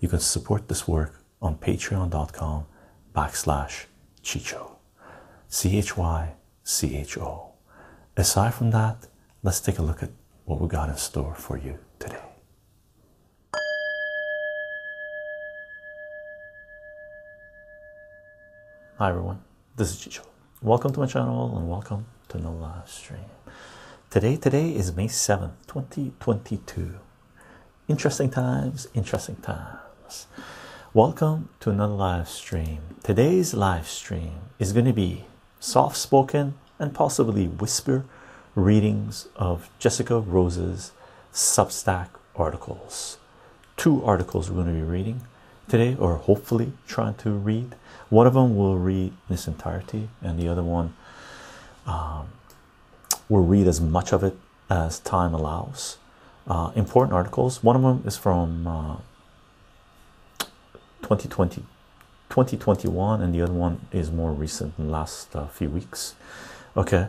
you can support this work on patreon.com backslash Chycho. C H Y C H O. Aside from that, let's take a look at what we got in store for you today. Hi everyone, this is Chycho. Welcome to my channel and welcome to no live stream. Today, today is May 7th, 2022. Interesting times, interesting times. Welcome to another live stream. Today's live stream is going to be soft spoken and possibly whisper readings of Jessica Rose's Substack articles. Two articles we're going to be reading today, or hopefully trying to read. One of them will read in its entirety, and the other one um, will read as much of it as time allows. Uh, important articles. One of them is from uh, 2020, 2021, and the other one is more recent last uh, few weeks. Okay,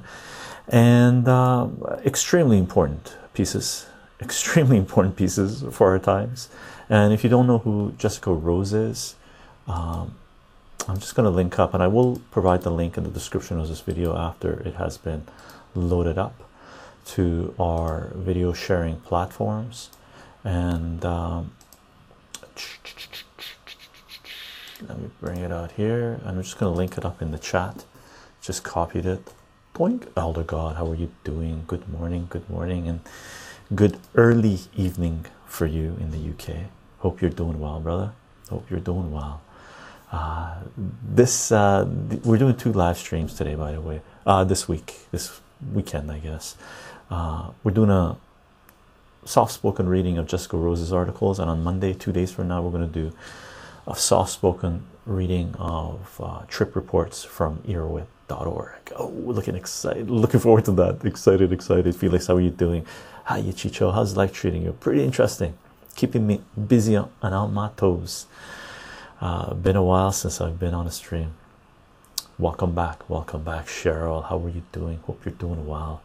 and uh, extremely important pieces, extremely important pieces for our times. And if you don't know who Jessica Rose is, um, I'm just going to link up, and I will provide the link in the description of this video after it has been loaded up to our video sharing platforms. And um, let me bring it out here. And I'm just going to link it up in the chat. Just copied it. Boink, Elder God, how are you doing? Good morning, good morning, and good early evening for you in the UK. Hope you're doing well, brother. Hope you're doing well. Uh, this uh, we're doing two live streams today, by the way. Uh, this week, this weekend, I guess. Uh, we're doing a soft-spoken reading of Jessica Rose's articles, and on Monday, two days from now, we're going to do a soft-spoken reading of uh, trip reports from erowid.org. Oh, looking excited! Looking forward to that. Excited, excited. Felix, how are you doing? Hi, Chycho. How's life treating you? Pretty interesting. Keeping me busy and on my toes. Uh, been a while since I've been on a stream. Welcome back, welcome back, Cheryl. How are you doing? Hope you're doing well.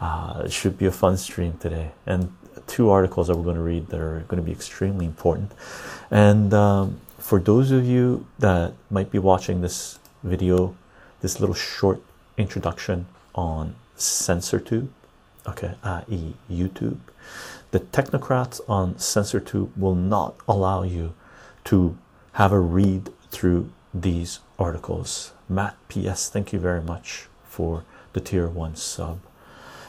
Uh, it should be a fun stream today, and two articles that we're going to read that are going to be extremely important. And um, for those of you that might be watching this video, this little short introduction on CensorTube, okay, i.e., YouTube, the technocrats on CensorTube will not allow you to have a read through these articles. Matt PS, thank you very much for the tier one sub.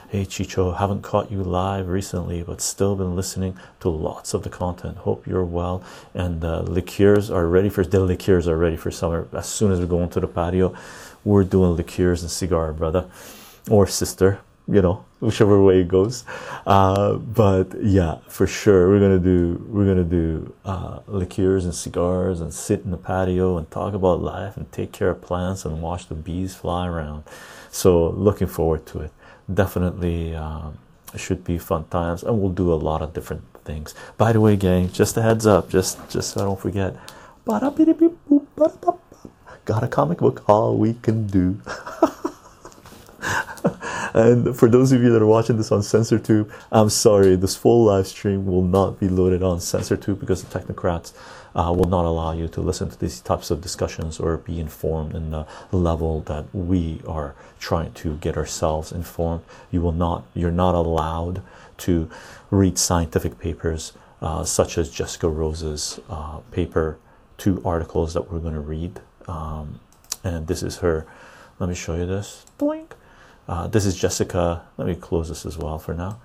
Hey Chycho, haven't caught you live recently, but still been listening to lots of the content. Hope you're well. And the liqueurs are ready for the liqueurs are ready for summer. As soon as we go into the patio, we're doing liqueurs and cigar, brother or sister you know whichever way it goes uh, but yeah for sure we're gonna do we're gonna do uh, liqueurs and cigars and sit in the patio and talk about life and take care of plants and watch the bees fly around so looking forward to it definitely um, should be fun times and we'll do a lot of different things. By the way gang just a heads up just just so i don't forget. Got a comic book all we can do. And for those of you that are watching this on CensorTube, I'm sorry, this full live stream will not be loaded on CensorTube because the technocrats uh, will not allow you to listen to these types of discussions or be informed in the level that we are trying to get ourselves informed. You will not, you're not allowed to read scientific papers uh, such as Jessica Rose's uh, paper, two articles that we're going to read. Um, and this is her. Let me show you this. Blink. Uh, this is Jessica. Let me close this as well for now.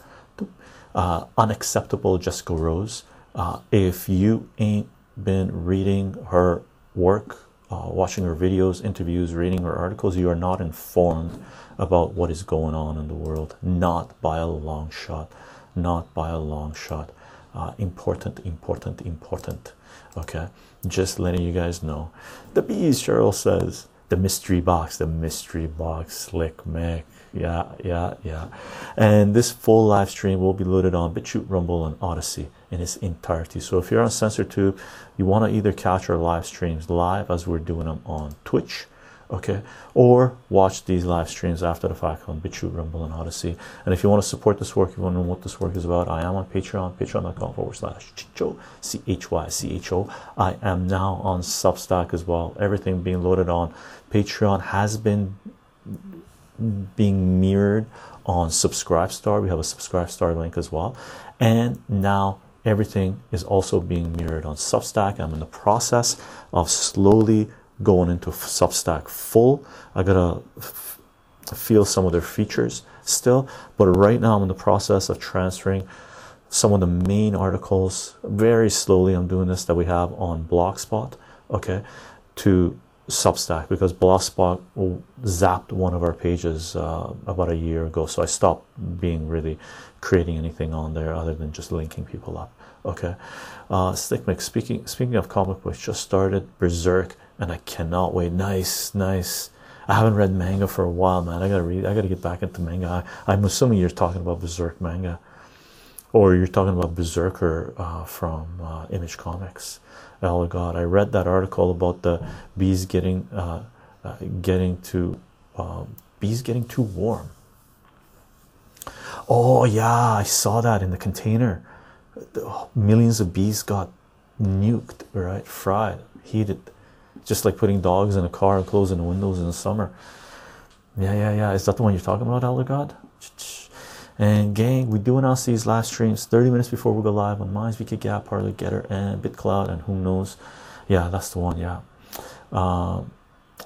Uh, unacceptable Jessica Rose. Uh, if you ain't been reading her work, uh, watching her videos, interviews, reading her articles, you are not informed about what is going on in the world. Not by a long shot. Not by a long shot. uh, important important important okay just letting you guys know the bees cheryl says the mystery box the mystery box slick mick yeah yeah yeah and this full live stream will be loaded on BitChute, Rumble, and Odysee in its entirety. So if you're on CensorTube, you want to either catch our live streams live as we're doing them on Twitch, okay, or watch these live streams after the fact on BitChute, Rumble, and Odysee. And if you want to support this work, you want to know what this work is about, I am on Patreon, patreon.com forward slash Chycho, C H Y C H O. I am now on Substack as well. Everything being loaded on Patreon has been being mirrored on Subscribestar. We have a Subscribestar link as well, and now everything is also being mirrored on Substack. I'm in the process of slowly going into Substack full. I gotta feel some of their features still, but right now I'm in the process of transferring some of the main articles very slowly. I'm doing this that we have on Blogspot, okay, to Substack because Blogspot zapped one of our pages uh, about a year ago, so I stopped being really creating anything on there other than just linking people up. Okay, uh. Speaking speaking of comic books, just started Berserk, and I cannot wait. Nice, nice. I haven't read manga for a while, man. I gotta read. I gotta get back into manga. I, am assuming you're talking about Berserk manga, or you're talking about Berserker uh, from uh, Image Comics oh god i read that article about the bees getting uh, uh, getting too um, bees getting too warm oh yeah i saw that in the container millions of bees got nuked right fried heated just like putting dogs in a car and closing the windows in the summer yeah yeah yeah is that the one you're talking about elder god and gang, we do announce these live streams 30 minutes before we go live on Minds, VK Gab, Parler, Gettr, and BitCloud, and who knows. Yeah, that's the one, yeah. Um,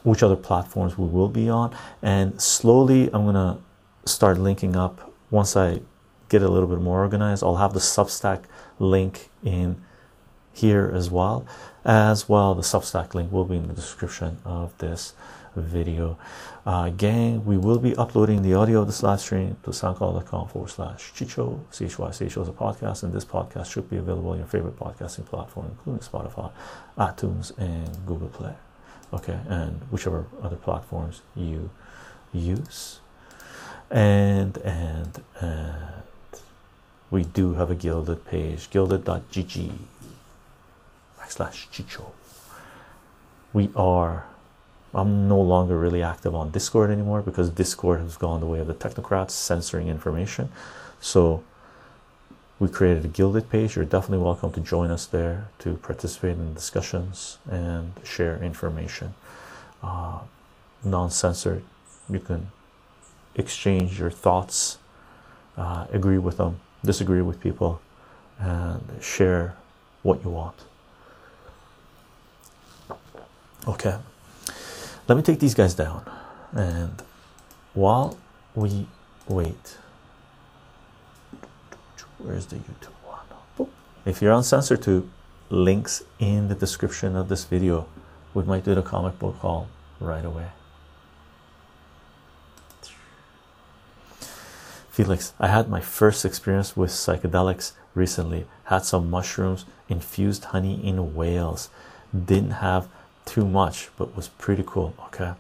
which other platforms we will be on. And slowly, I'm gonna start linking up once I get a little bit more organized. I'll have the Substack link in here as well. As well, the Substack link will be in the description of this video. Uh, gang, we will be uploading the audio of this live stream to soundcloud.com forward slash Chycho, CHY, is a podcast, and this podcast should be available on your favorite podcasting platform, including Spotify, iTunes, and Google Play. Okay, and whichever other platforms you use. And, and, and we do have a Guilded page, guilded.gg backslash Chycho. We are I'm no longer really active on Discord anymore because Discord has gone the way of the technocrats censoring information. So we created a gilded page. You're definitely welcome to join us there to participate in discussions and share information. Uh, non-censored. You can exchange your thoughts, uh, agree with them, disagree with people, and share what you want. Okay. Let me take these guys down. And while we wait where's the youtube one? If you're on CensorTube links in the description of this video. We might do the comic book haul right away Felix, I had my first experience with psychedelics recently. Had some mushrooms, infused honey in Wales. Didn't have too much, but was pretty cool. Okay,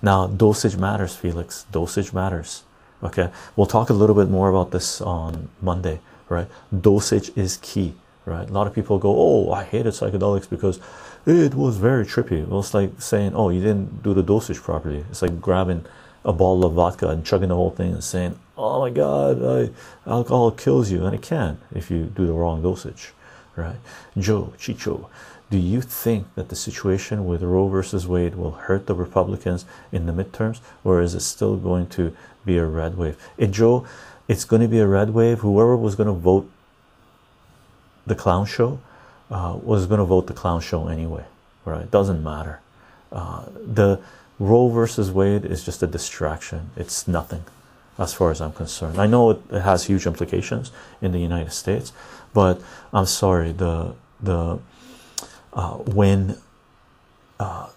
now dosage matters, Felix. Dosage matters. Okay, we'll talk a little bit more about this on Monday, right? Dosage is key, right? A lot of people go, Oh, I hated psychedelics because it was very trippy. Well, it's like saying, Oh, you didn't do the dosage properly. It's like grabbing a bottle of vodka and chugging the whole thing and saying, Oh my god, I, alcohol kills you, and it can if you do the wrong dosage, right? Joe Chycho do you think that the situation with Roe versus Wade will hurt the Republicans in the midterms, or is it still going to be a red wave? It, Joe, it's going to be a red wave. Whoever was going to vote the clown show uh, was going to vote the clown show anyway, right? It doesn't matter. Uh, the Roe versus Wade is just a distraction. It's nothing, as far as I'm concerned. I know it, it has huge implications in the United States, but I'm sorry. The the uh, when uh,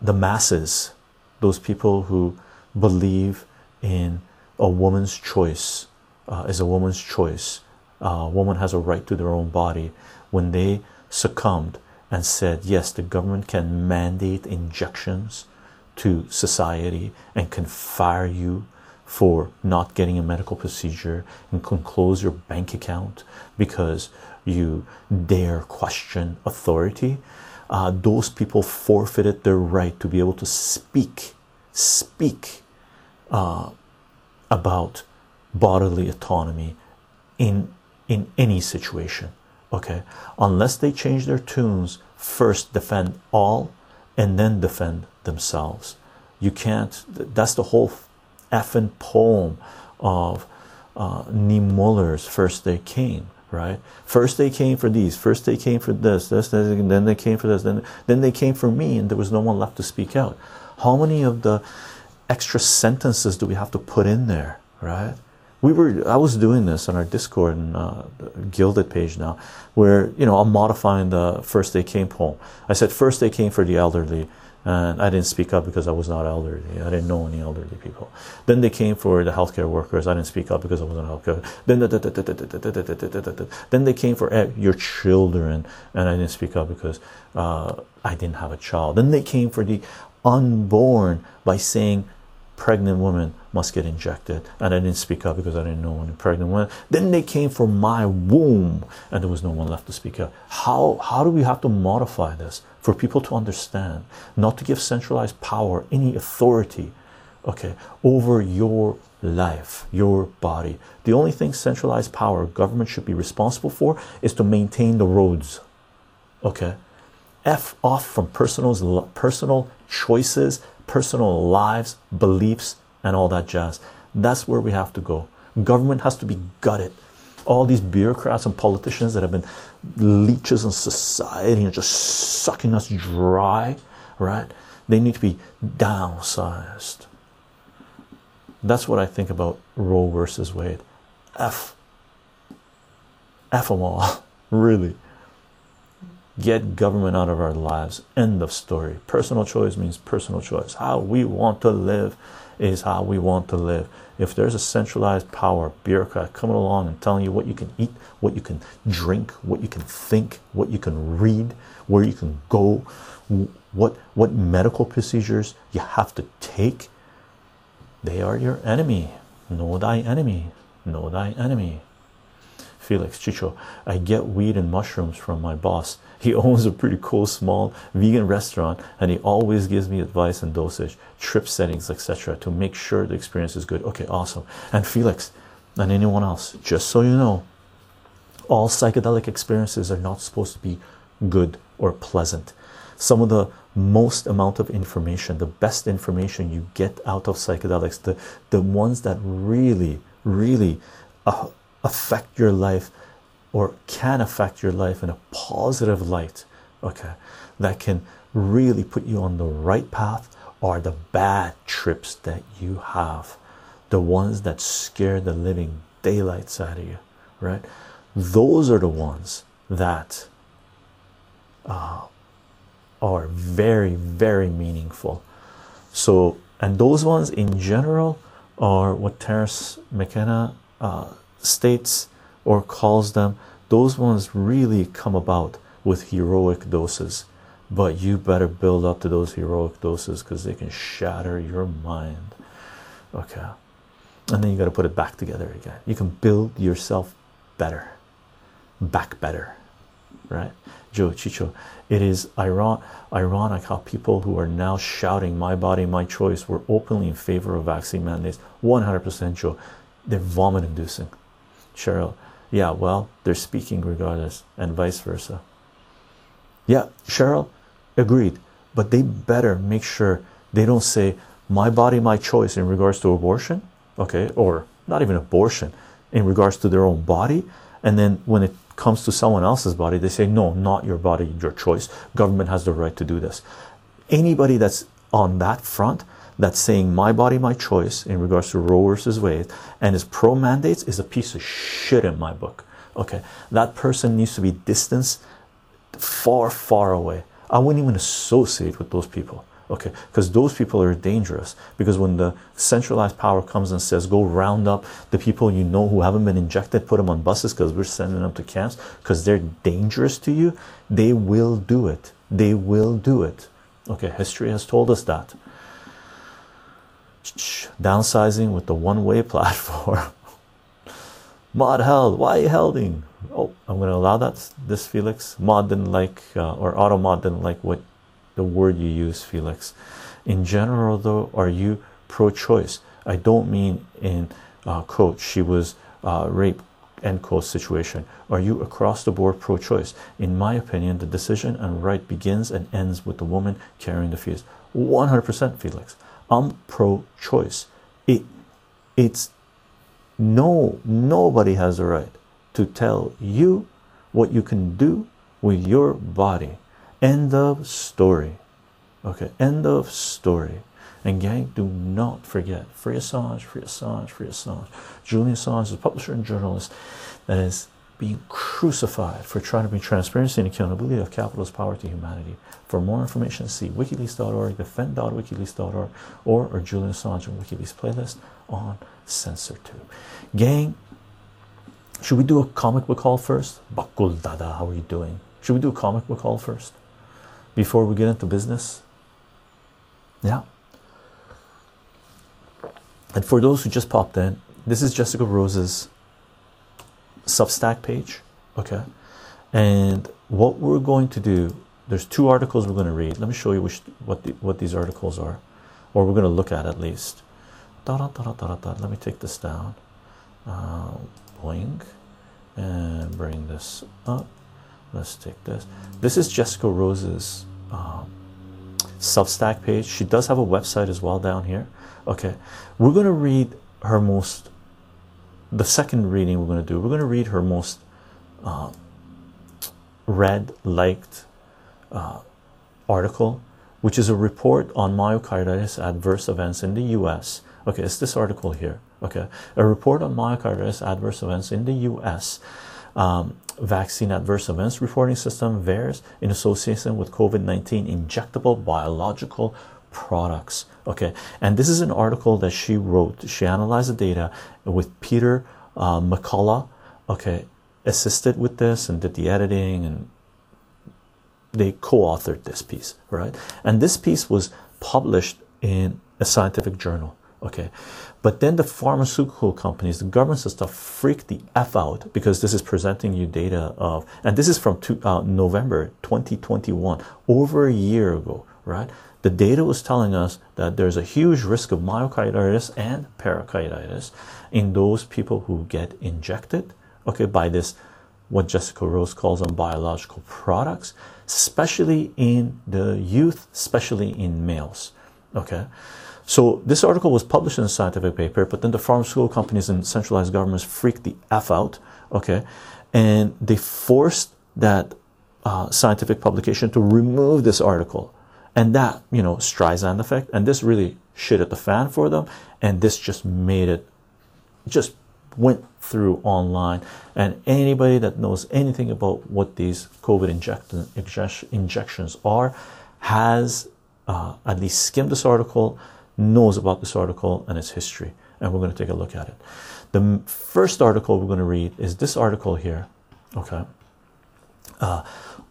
the masses, those people who believe in a woman's choice uh, is a woman's choice, uh, woman has a right to their own body when they succumbed and said yes the government can mandate injections to society and can fire you for not getting a medical procedure and can close your bank account because you dare question authority uh, those people forfeited their right to be able to speak speak uh, about bodily autonomy in in any situation okay? Unless they change their tunes first defend all and then defend themselves. You can't that's the whole effing poem of uh, Niemöller's first they came right? First they came for these first they came for this this, this then they came for this then then they came for me and there was no one left to speak out. How many of the extra sentences do we have to put in there right? We were i was doing this on our discord and uh, Guilded page now where you know i'm modifying the first they came poem. I said first they came for the elderly and I didn't speak up because I was not elderly. I didn't know any elderly people. Then they came for the healthcare workers. I didn't speak up because I wasn't healthcare. Then then they came for your children, and I didn't speak up because uh, I didn't have a child. Then they came for the unborn by saying pregnant women must get injected. And i didn't speak up because i didn't know any pregnant women. Then they came for my womb and there was no one left to speak up. How how do we have to modify this for people to understand? Not to give centralized power any authority. Okay over your life your body. The only thing centralized power government should be responsible for is to maintain the roads. Okay? F off from personal personal choices personal lives, beliefs, and all that jazz. That's where we have to go. Government has to be gutted. All these bureaucrats and politicians that have been leeches in society and just sucking us dry, right? They need to be downsized. That's what I think about Roe versus Wade. F. F them all, really get government out of our lives. End of story. Personal choice means personal choice. How we want to live is how we want to live. If there's a centralized power bureaucrat coming along and telling you what you can eat what you can drink what you can think what you can read where you can go what what medical procedures you have to take they are your enemy. Know thy enemy. Know thy enemy. Felix Chycho, I get weed and mushrooms from my boss. He owns a pretty cool small vegan restaurant and he always gives me advice and dosage, trip settings, etc. to make sure the experience is good. Okay, awesome. And Felix and anyone else, just so you know, all psychedelic experiences are not supposed to be good or pleasant. Some of the most amount of information, the best information you get out of psychedelics, the, the ones that really, really uh, affect your life or can affect your life in a positive light okay that can really put you on the right path are the bad trips that you have. The ones that scare the living daylights out of you right? Those are the ones that uh, are very very meaningful. So and those ones in general are what Terence McKenna uh, states or calls them, those ones really come about with heroic doses. But you better build up to those heroic doses because they can shatter your mind. Okay. And then you got to put it back together again. You can build yourself better, back better, right? Joe Chycho, it is iron ironic how people who are now shouting "My body, my choice" were openly in favor of vaccine mandates. 100% Joe, they're vomit-inducing. Cheryl, yeah, well, they're speaking regardless, and vice versa. Yeah, Cheryl, agreed, but they better make sure they don't say my body, my choice in regards to abortion, okay, or not even abortion, in regards to their own body, and then when it comes to someone else's body, they say no, not your body, your choice. Government has the right to do this. Anybody that's on that front that's saying my body, my choice in regards to Roe versus Wade and his pro mandates is a piece of shit in my book. Okay, that person needs to be distanced far, far away. I wouldn't even associate with those people. okay because those people are dangerous because when the centralized power comes and says go round up the people you know who haven't been injected put them on buses because we're sending them to camps because they're dangerous to you they will do it they will do it okay history has told us that downsizing with the one-way platform. Mod held. Why are you holding oh i'm going to allow that this felix. Mod didn't like uh, or auto mod didn't like what the word you use felix. In general though are you pro-choice? I don't mean in uh, coach she was uh, rape end quote situation. Are you across the board pro-choice? In my opinion the decision and right begins and ends with the woman carrying the fetus 100% felix i'm pro-choice. It it's no nobody has the right to tell you what you can do with your body. End of story. Okay end of story. And gang do not forget free Assange free Assange free Assange. Julian Assange is a publisher and journalist that is being crucified for trying to bring transparency and accountability of capitalist power to humanity. For more information, see wikileaks.org, defend.wikileaks.org, or our Julian Assange WikiLeaks playlist on CensorTube. Gang, should we do a comic book haul first? Bakul Dada, how are you doing? Should we do a comic book haul first before we get into business? Yeah. And for those who just popped in, this is Jessica Rose's Substack page. Okay. And what we're going to do, there's two articles we're going to read. Let me show you which what the, what these articles are, or we're going to look at at least. Da, da, da, da, da. Let me take this down. Uh, boing, and bring this up. Let's take this. This is Jessica Rose's um, Substack page. She does have a website as well down here. Okay, we're going to read her most. The second reading we're going to do. We're going to read her most uh, read, liked uh, article, which is a report on myocarditis adverse events in the U.S. Okay, it's this article here. Okay, a report on myocarditis adverse events in the U.S. Um, vaccine adverse events reporting system VAERS in association with COVID 19 injectable biological products. Okay, and this is an article that she wrote. She analyzed the data with Peter uh, McCullough. Okay, assisted with this and did the editing, and they co authored this piece, right? And this piece was published in a scientific journal. Okay, but then the pharmaceutical companies, the government stuff freaked the F out because this is presenting you data of, and this is from two, uh, November 2021, over a year ago, right? The data was telling us that there's a huge risk of myocarditis and pericarditis in those people who get injected, okay, by this, what Jessica Rose calls on biological products, especially in the youth, especially in males, okay. So this article was published in a scientific paper, but then the pharmaceutical companies and centralized governments freaked the f out, okay, and they forced that uh, scientific publication to remove this article, and that you know Streisand effect, and this really shit at the fan for them, and this just made it, just went through online, and anybody that knows anything about what these COVID inject injections are has uh, at least skimmed this article knows about this article and its history, and we're going to take a look at it. The first article we're going to read is this article here. Okay. Uh,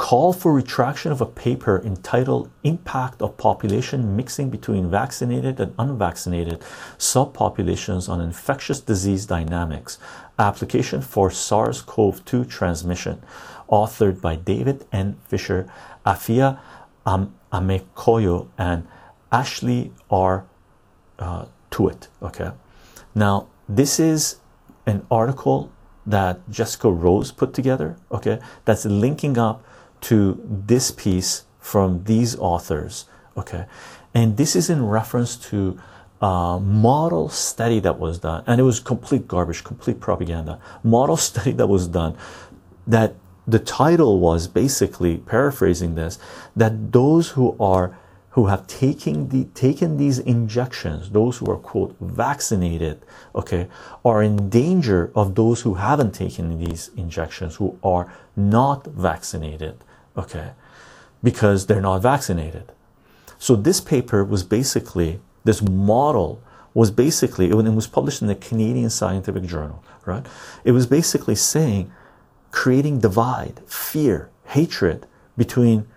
call for retraction of a paper entitled Impact of Population Mixing Between Vaccinated and Unvaccinated Subpopulations on Infectious Disease Dynamics. Application for SARS CoV 2 Transmission. Authored by David N. Fisman, Afia Am- Amekoyo, and Ashley R uh. Okay, now this is an article that Jessica Rose put together. Okay, that's linking up to this piece from these authors. Okay, and this is in reference to a model study that was done, and it was complete garbage, complete propaganda. Model study that was done that the title was basically paraphrasing this that those who are who have taken the taken these injections those who are quote vaccinated okay are in danger of those who haven't taken these injections who are not vaccinated okay because they're not vaccinated So this paper was basically this model was basically it was published in the Canadian Scientific Journal, right? It was basically saying creating divide, fear, hatred between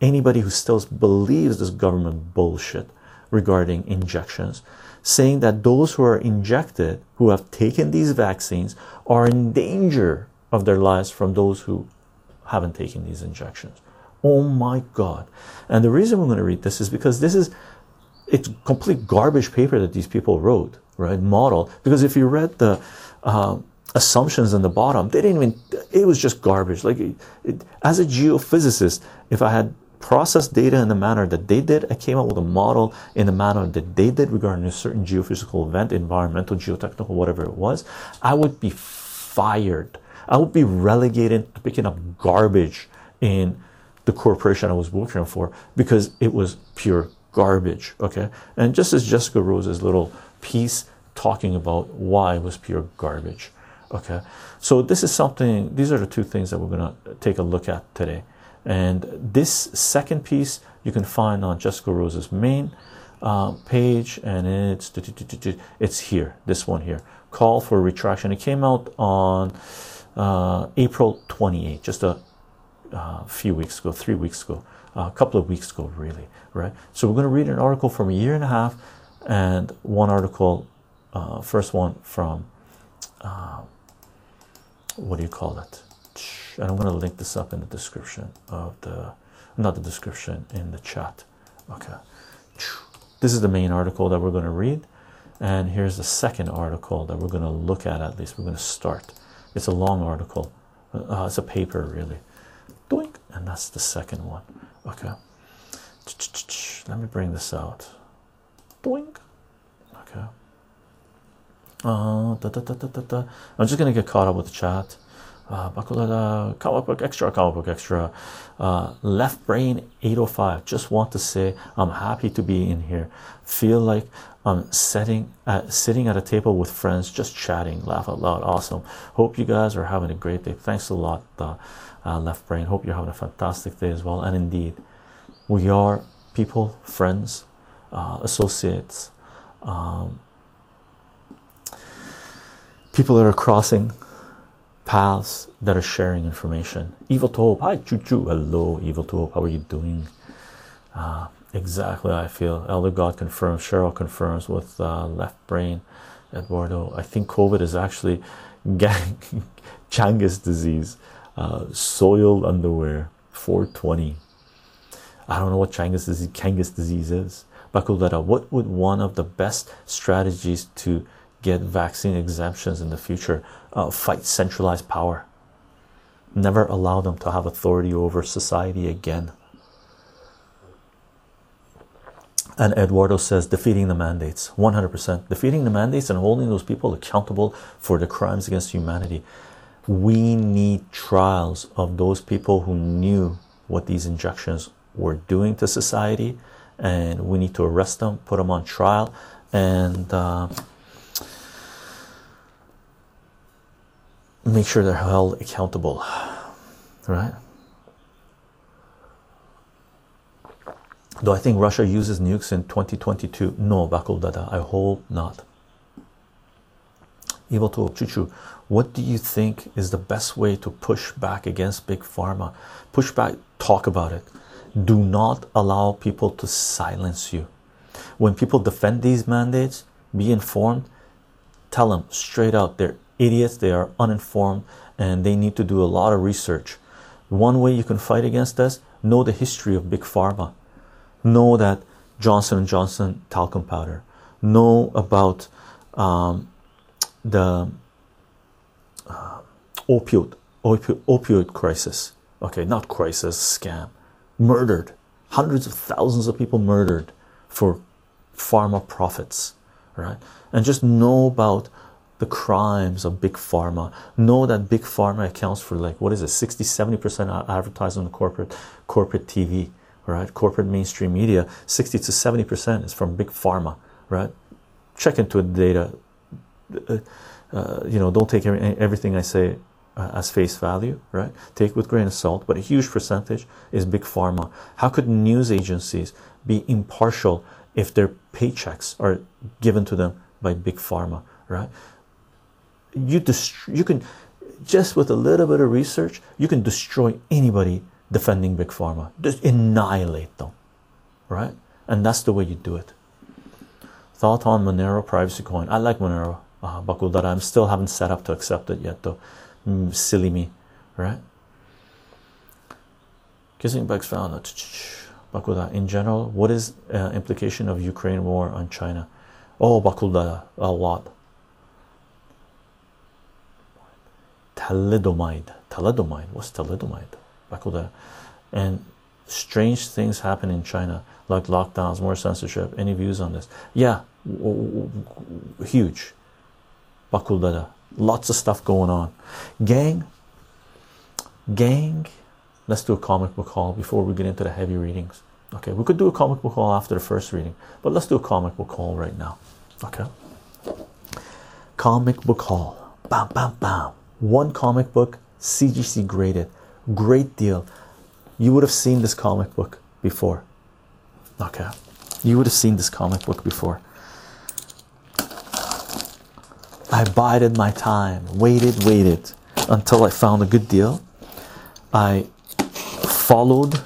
anybody who still believes this government bullshit regarding injections, saying that those who are injected, who have taken these vaccines, are in danger of their lives from those who haven't taken these injections. Oh my god. And the reason I'm going to read this is because this is it's complete garbage paper that these people wrote, right? Model. Because if you read the uh, assumptions in the bottom, they didn't even, it was just garbage. Like, it, it, as a geophysicist, if I had processed data in the manner that they did, I came up with a model in the manner that they did regarding a certain geophysical event, environmental, geotechnical, whatever it was, I would be fired. I would be relegated to picking up garbage in the corporation I was working for because it was pure garbage. Okay, and just as Jessica Rose's little piece talking about why it was pure garbage. Okay, so this is something, these are the two things that we're going to take a look at today. And this second piece you can find on Jessica Rose's main uh, page, and it's it's here, this one here. Call for retraction. It came out on uh, April 28, just a uh, few weeks ago, three weeks ago, a couple of weeks ago, really, right? So we're going to read an article from a year and a half, and one article, uh, first one from uh, what do you call it? And I'm going to link this up in the description of the, not the description, in the chat. Okay. This is the main article that we're going to read. And here's the second article that we're going to look at, at least. We're going to start. It's a long article, uh, it's a paper, really. Doink. And that's the second one. Okay. Let me bring this out. Doink. Okay. Uh, da, da, da, da, da. I'm just gonna get caught up with the chat. Uh, comic book extra, comic book extra. Uh, left brain 805. Just want to say I'm happy to be in here. Feel like I'm sitting at, sitting at a table with friends, just chatting, laugh out loud. Awesome. Hope you guys are having a great day. Thanks a lot, uh, uh, left brain. Hope you're having a fantastic day as well. And indeed, we are people, friends, uh, associates. Um, people that are crossing paths that are sharing information. Evil to Hope, hi Choo Choo, hello, Evil to Hope, how are you doing? Uh, exactly, I feel. Elder God confirms, Cheryl confirms with uh, left brain. Eduardo, I think COVID is actually Changis disease, uh, soiled underwear, 420. I don't know what Changis disease, disease is. Bakuleta, what would one of the best strategies to get vaccine exemptions in the future, uh, fight centralized power, never allow them to have authority over society again. And Eduardo says defeating the mandates 100%. Defeating the mandates and holding those people accountable for the crimes against humanity. We need trials of those people who knew what these injections were doing to society, and we need to arrest them, put them on trial, and uh, make sure they're held accountable, right? Do I think Russia uses nukes in 2022? No, Bakul Dada. I hope not. Evil to Chuchu, what do you think is the best way to push back against big pharma? Push back, talk about it. Do not allow people to silence you. When people defend these mandates, be informed. Tell them straight out they're idiots, they are uninformed, and they need to do a lot of research. One way you can fight against this: know the history of big pharma, know that Johnson Johnson talcum powder, know about um, the uh, opioid, opioid opioid crisis. Okay, not crisis, scam, murdered, hundreds of thousands of people murdered for pharma profits, right? And just know about the crimes of big pharma. Know that big pharma accounts for like what is it 60 70 percent advertising on corporate corporate tv right corporate mainstream media 60 to 70 percent is from big pharma right check into the data uh, uh, you know don't take everything i say uh, as face value, right? Take with grain of salt, but a huge percentage is big pharma. How could news agencies be impartial if their paychecks are given to them by big pharma, right? You dest- you can just with a little bit of research, you can destroy anybody defending big pharma. Just annihilate them, right? And that's the way you do it. Thought on Monero privacy coin. I like Monero, uh, Bakudara. I'm still haven't set up to accept it yet, though. Mm, silly me, right? Kissing bags found. Bakuda. In general, what is uh, implication of Ukraine war on China? Oh, Bakuda, a lot. Thalidomide. Thalidomide. What's thalidomide? Bakuda. And strange things happen in China, like lockdowns, more censorship. Any views on this? Yeah, huge. Bakuldada. Lots of stuff going on. Gang, gang, let's do a comic book haul before we get into the heavy readings. Okay, we could do a comic book haul after the first reading, but let's do a comic book haul right now. Okay, comic book haul. Bam, bam, bam. One comic book, CGC graded. Great deal. You would have seen this comic book before. Okay, you would have seen this comic book before. I bided my time, waited, waited until I found a good deal. I followed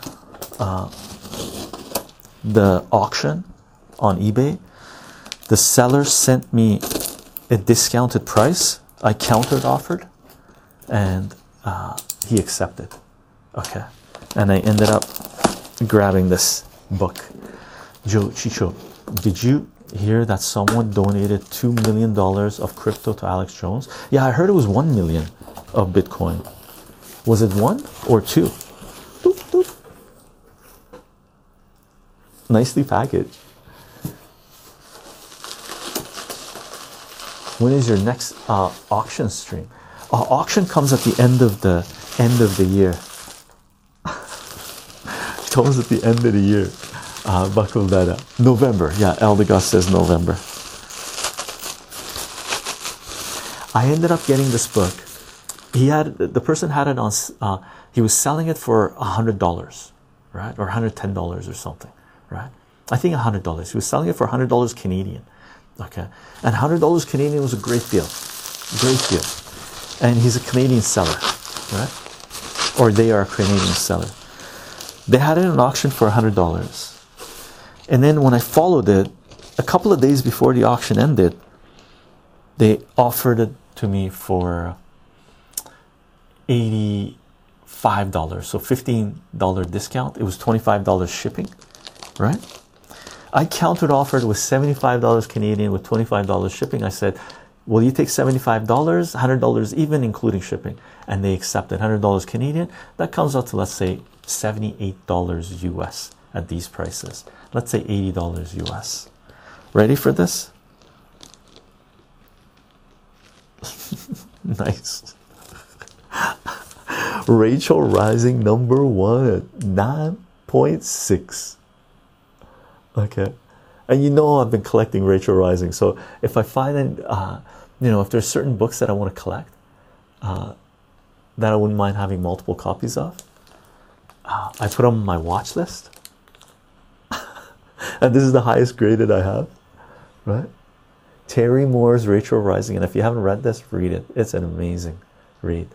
uh, the auction on eBay. The seller sent me a discounted price. I countered offered, and uh, he accepted. Okay, and I ended up grabbing this book. Joe Chycho, did you hear that someone donated two million dollars of crypto to Alex Jones? Yeah, I heard it was one million of Bitcoin. Was it one or two? Doop, doop. Nicely packaged. When is your next uh, auction stream? Uh, auction comes at the end of the end of the year. it comes at the end of the year. Uh, up. November. Yeah, Eldegoss says November. I ended up getting this book. He had the person had it on. Uh, he was selling it for a hundred dollars, right, or hundred ten dollars or something, right? I think a hundred dollars. He was selling it for hundred dollars Canadian. Okay, and hundred dollars Canadian was a great deal, great deal. And he's a Canadian seller, right? Or they are a Canadian seller. They had it in auction for a hundred dollars and then when I followed it, a couple of days before the auction ended, they offered it to me for $85, so $15 discount. It was $25 shipping, right? I countered offered with $75 Canadian with $25 shipping. I said, Will you take $75, $100 even including shipping? And they accepted $100 Canadian. That comes out to, let's say, $78 US at these prices let's say $80 US. Ready for this? nice. Rachel Rising number one at 9.6. Okay. And you know I've been collecting Rachel Rising. So if I find uh, you know, if there's certain books that I want to collect uh, that I wouldn't mind having multiple copies of, uh, I put them on my watch list and this is the highest graded I have, right? Terry Moore's Rachel Rising, and if you haven't read this, read it. It's an amazing read.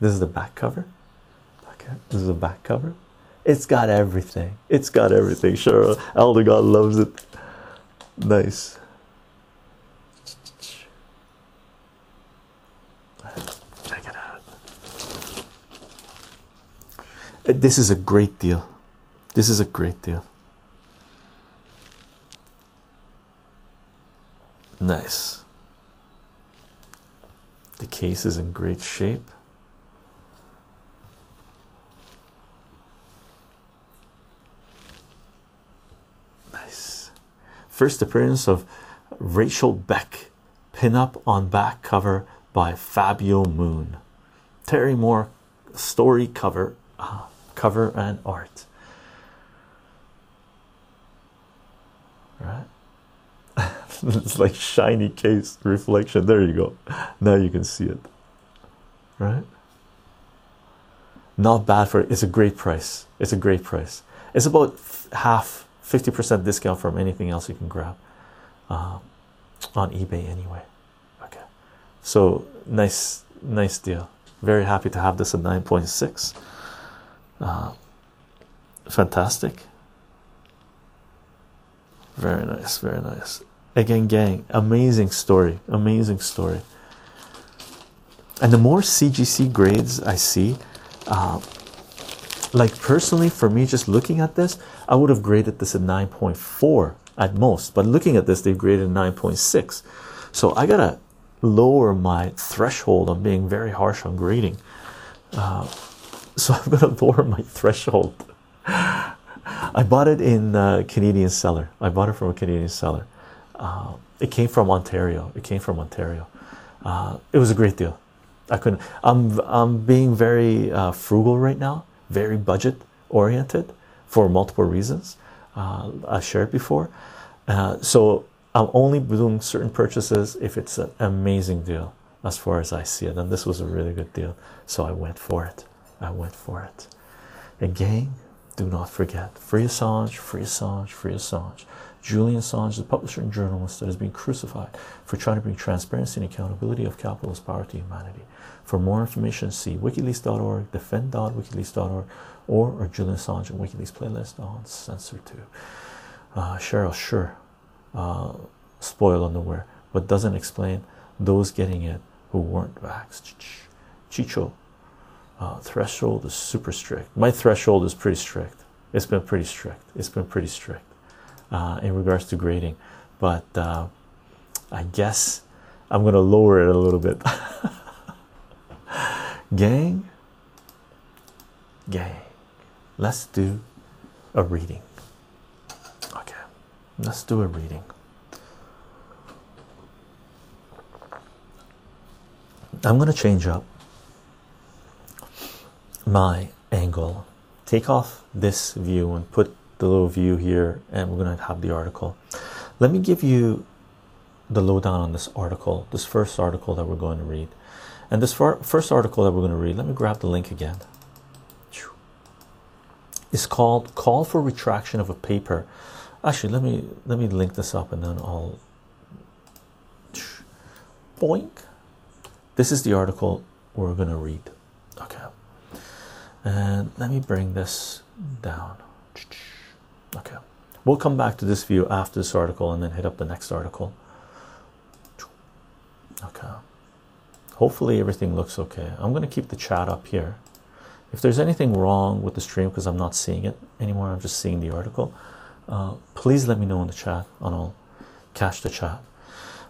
This is the back cover. Okay, this is the back cover. It's got everything. It's got everything. Sure, Elder God loves it. Nice. Check it out. Uh, this is a great deal. This is a great deal. Nice. The case is in great shape. Nice. First appearance of Rachel Beck, pinup on back cover by Fabio Moon. Terry Moore story cover, uh, cover and art. Right it's like shiny case reflection. There you go. Now you can see it. Right? not bad for it. it's a great price. It's a great price. It's about half 50% discount from anything else you can grab uh, on eBay anyway. Okay, so nice, nice deal. Very happy to have this at 9.6. Uh, fantastic. Very nice, very nice. Again, gang, amazing story, amazing story. And the more CGC grades I see, uh, like personally, for me, just looking at this, I would have graded this at 9.4 at most, but looking at this, they've graded 9.6. So I gotta lower my threshold on being very harsh on grading. Uh, so I'm gonna lower my threshold. I bought it in a Canadian seller. I bought it from a Canadian seller. Uh, it came from Ontario. It came from Ontario. Uh, it was a great deal. I couldn't. I'm I'm being very uh, frugal right now, very budget oriented for multiple reasons. Uh, I shared before, uh, so I'm only doing certain purchases if it's an amazing deal, as far as I see it. And this was a really good deal, so I went for it. I went for it. Again, do not forget free Assange, free Assange, free Assange. Julian Assange, the publisher and journalist that has been crucified for trying to bring transparency and accountability of capitalist power to humanity. For more information, see wikileaks.org, defend.wikileaks.org, or our Julian Assange and WikiLeaks playlist on CensorTube. Uh, Cheryl, sure, uh, spoiled underwear, but doesn't explain those getting it who weren't vaxxed. Chycho, uh, threshold is super strict. My threshold is pretty strict. It's been pretty strict. It's been pretty strict uh, in regards to grading, but uh, I guess I'm gonna lower it a little bit. gang, gang, let's do a reading. Okay, let's do a reading. I'm gonna change up my angle, take off this view and put the little view here, and we're going to have the article. Let me give you the lowdown on this article, this first article that we're going to read. And this first article that we're going to read, let me grab the link again. It's called Call for Retraction of a Paper. Actually, let me let me link this up and then I'll boink. This is the article we're going to read. Okay. And let me bring this down. Okay, we'll come back to this view after this article and then hit up the next article. Okay, hopefully everything looks okay. I'm going to keep the chat up here. If there's anything wrong with the stream because I'm not seeing it anymore, I'm just seeing the article, uh, please let me know in the chat and I'll catch the chat.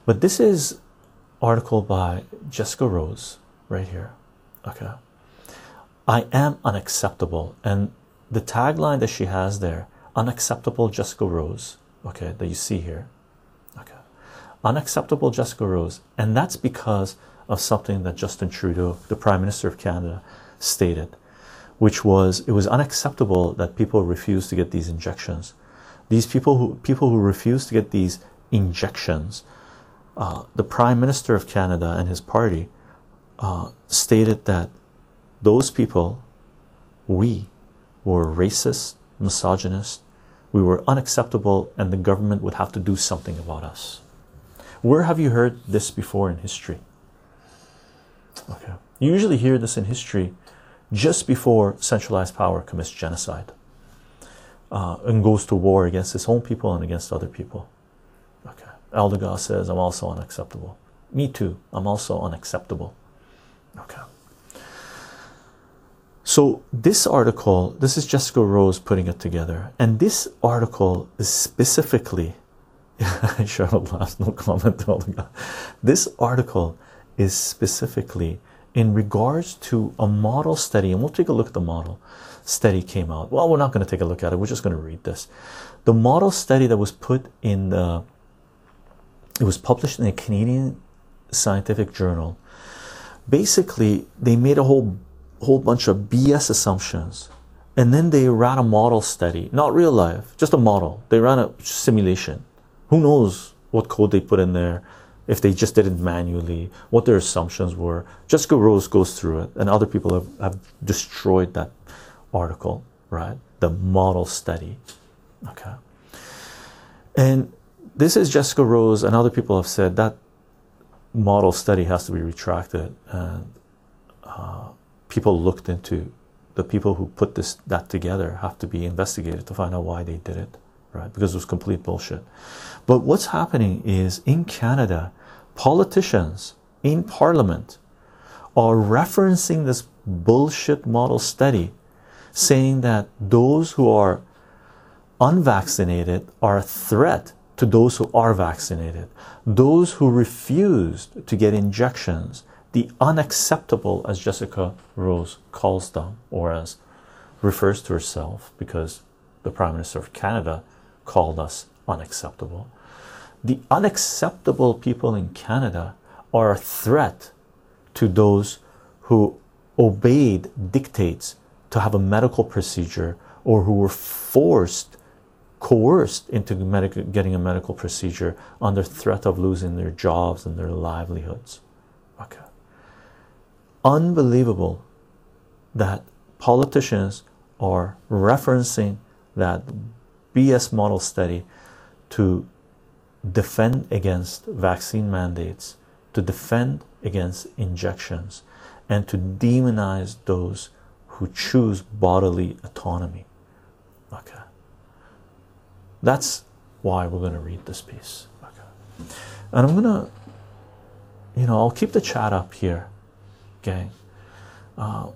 But this is article by Jessica Rose right here. Okay. I am unacceptable. And the tagline that she has there unacceptable Jessica Rose, okay, that you see here, okay, unacceptable Jessica Rose, and that's because of something that Justin Trudeau, the Prime Minister of Canada, stated, which was it was unacceptable that people refused to get these injections. These people who people who refuse to get these injections, uh, the Prime Minister of Canada and his party uh, stated that those people, we, were racist, misogynist, we were unacceptable, and the government would have to do something about us. Where have you heard this before in history? Okay, you usually hear this in history just before centralized power commits genocide uh, and goes to war against its own people and against other people. Okay, Eldegoss says, I'm also unacceptable. Me too, I'm also unacceptable. Okay. So this article, this is Jessica Rose putting it together, and this article is specifically. Cheryl laughs, no comment. This article is specifically in regards to a model study, and we'll take a look at the model study came out. Well, we're not going to take a look at it. We're just going to read this. The model study that was put in the, it was published in a Canadian scientific journal. Basically, they made a whole whole bunch of BS assumptions. And then they ran a model study, not real life, just a model. They ran a simulation. Who knows what code they put in there if they just did it manually, what their assumptions were. Jessica Rose goes through it, and other people have, have destroyed that article, right? The model study, okay. And this is Jessica Rose, and other people have said that model study has to be retracted, and uh, people looked into the people who put this that together have to be investigated to find out why they did it, right? Because it was complete bullshit. But what's happening is in Canada, politicians in parliament are referencing this bullshit model study saying that those who are unvaccinated are a threat to those who are vaccinated. Those who refused to get injections the unacceptable as jessica rose calls them or as refers to herself because the prime minister of canada called us unacceptable the unacceptable people in Canada are a threat to those who obeyed dictates to have a medical procedure or who were forced coerced into getting a medical procedure under threat of losing their jobs and their livelihoods. Okay. Unbelievable that politicians are referencing that BS model study to defend against vaccine mandates, to defend against injections, and to demonize those who choose bodily autonomy. Okay, that's why we're going to read this piece. Okay, and I'm going to, you know, I'll keep the chat up here, gang. Uh,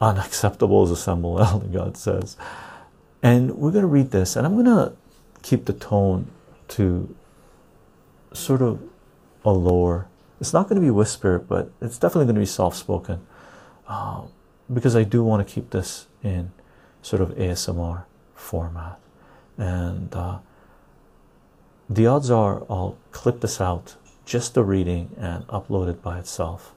unacceptable is a symbol, Elder God says. And we're going to read this, and I'm going to keep the tone to sort of a lower it's not going to be whisper but it's definitely going to be soft spoken uh, because I do want to keep this in sort of ASMR format. And uh, the odds are I'll clip this out just the reading and upload it by itself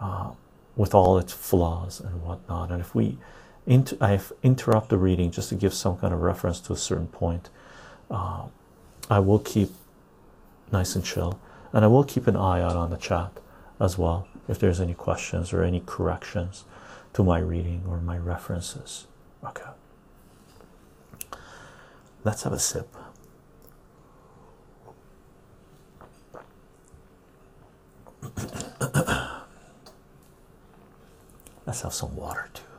uh, with all its flaws and whatnot. And if we int I interrupt the reading just to give some kind of reference to a certain point I will keep nice and chill, and I will keep an eye out on the chat as well if there's any questions or any corrections to my reading or my references. Okay, let's have a sip. Let's have some water too.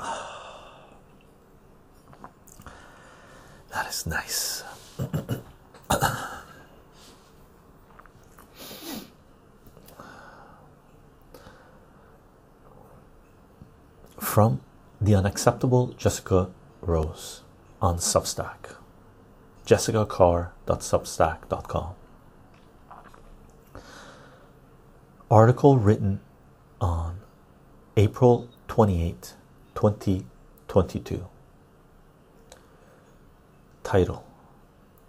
That is nice. From the unacceptable Jessica Rose on Substack, jessicar.substack.com. Article written on April 28, 2022. Title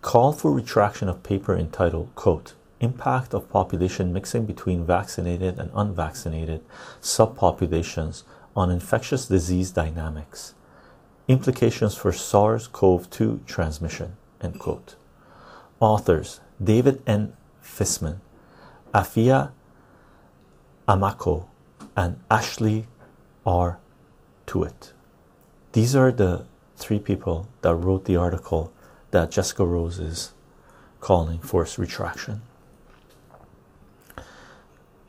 Call for retraction of paper entitled, quote, Impact of population mixing between vaccinated and unvaccinated subpopulations on infectious disease dynamics. Implications for SARS CoV 2 transmission, end quote. Authors David N. Fisman, Afia Amoako, and Ashley R. Tuite. These are the three people that wrote the article that Jessica Rose is calling forced retraction.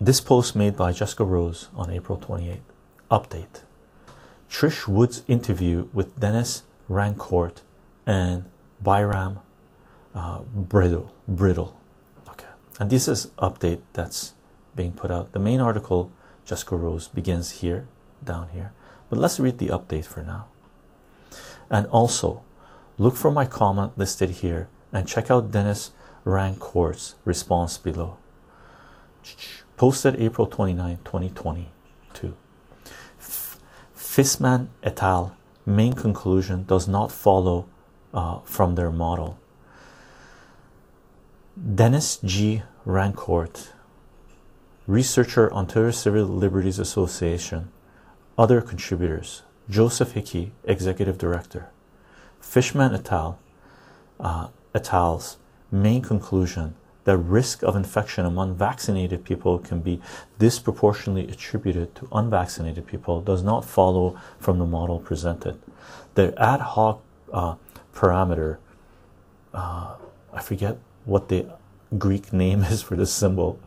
This post made by Jessica Rose on April 28th. Update Trish Wood's interview with Dennis Rancourt and Byram uh, Bridle. Brittle. Okay, and this is update that's being put out. The main article, Jessica Rose, begins here, down here. But let's read the update for now. And also, look for my comment listed here and check out Dennis Rancourt's response below. Posted April 29, 2022. Fisman et al. main conclusion does not follow uh, from their model. Dennis G. Rancourt, researcher, Ontario Civil Liberties Association, other contributors Joseph Hickey, Executive Director, Fisman et al. Uh, et al.'s main conclusion that risk of infection among vaccinated people can be disproportionately attributed to unvaccinated people does not follow from the model presented. The ad hoc uh, parameter, uh, I forget what the Greek name is for this symbol,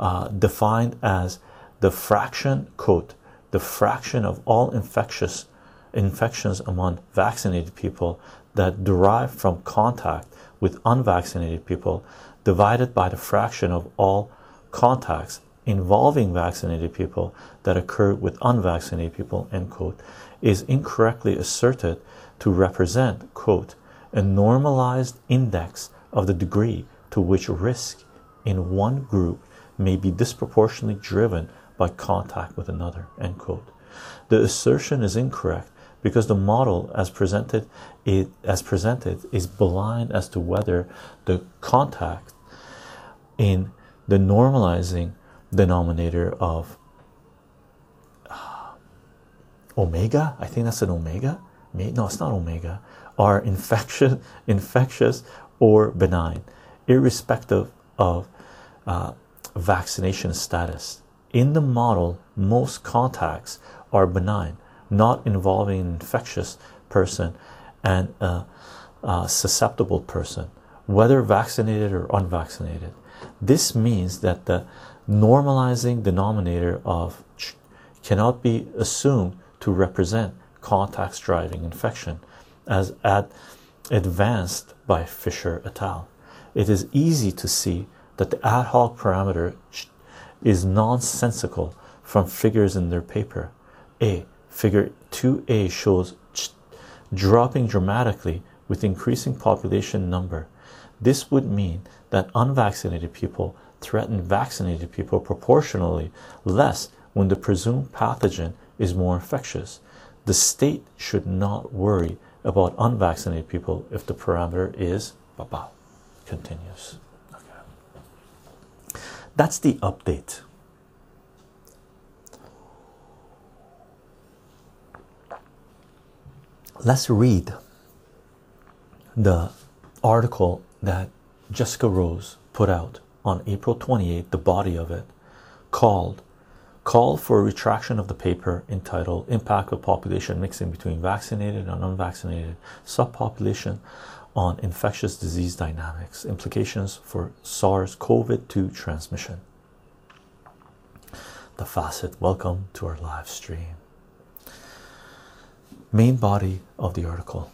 uh, defined as the fraction quote the fraction of all infectious infections among vaccinated people that derive from contact with unvaccinated people divided by the fraction of all contacts involving vaccinated people that occur with unvaccinated people end quote is incorrectly asserted to represent quote a normalized index of the degree to which risk in one group may be disproportionately driven by contact with another end quote. The assertion is incorrect because the model as presented it as presented is blind as to whether the contact in the normalizing denominator of uh, omega i think that's an omega no it's not omega are infectious infectious or benign irrespective of uh, vaccination status in the model most contacts are benign not involving an infectious person and a, a susceptible person whether vaccinated or unvaccinated this means that the normalizing denominator of cannot be assumed to represent contacts driving infection as advanced by Fisher et al. It is easy to see that the ad hoc parameter is nonsensical from figures in their paper. A figure 2a shows dropping dramatically with increasing population number. This would mean that unvaccinated people threaten vaccinated people proportionally less when the presumed pathogen is more infectious. The state should not worry about unvaccinated people if the parameter is baba continues. That's the update. Let's read the article that Jessica Rose put out on April 28, the body of it, called Call for a retraction of the paper entitled Impact of Population Mixing Between Vaccinated and Unvaccinated Subpopulation on Infectious Disease Dynamics Implications for SARS CoV 2 Transmission. The Facet, welcome to our live stream. Main body of the article.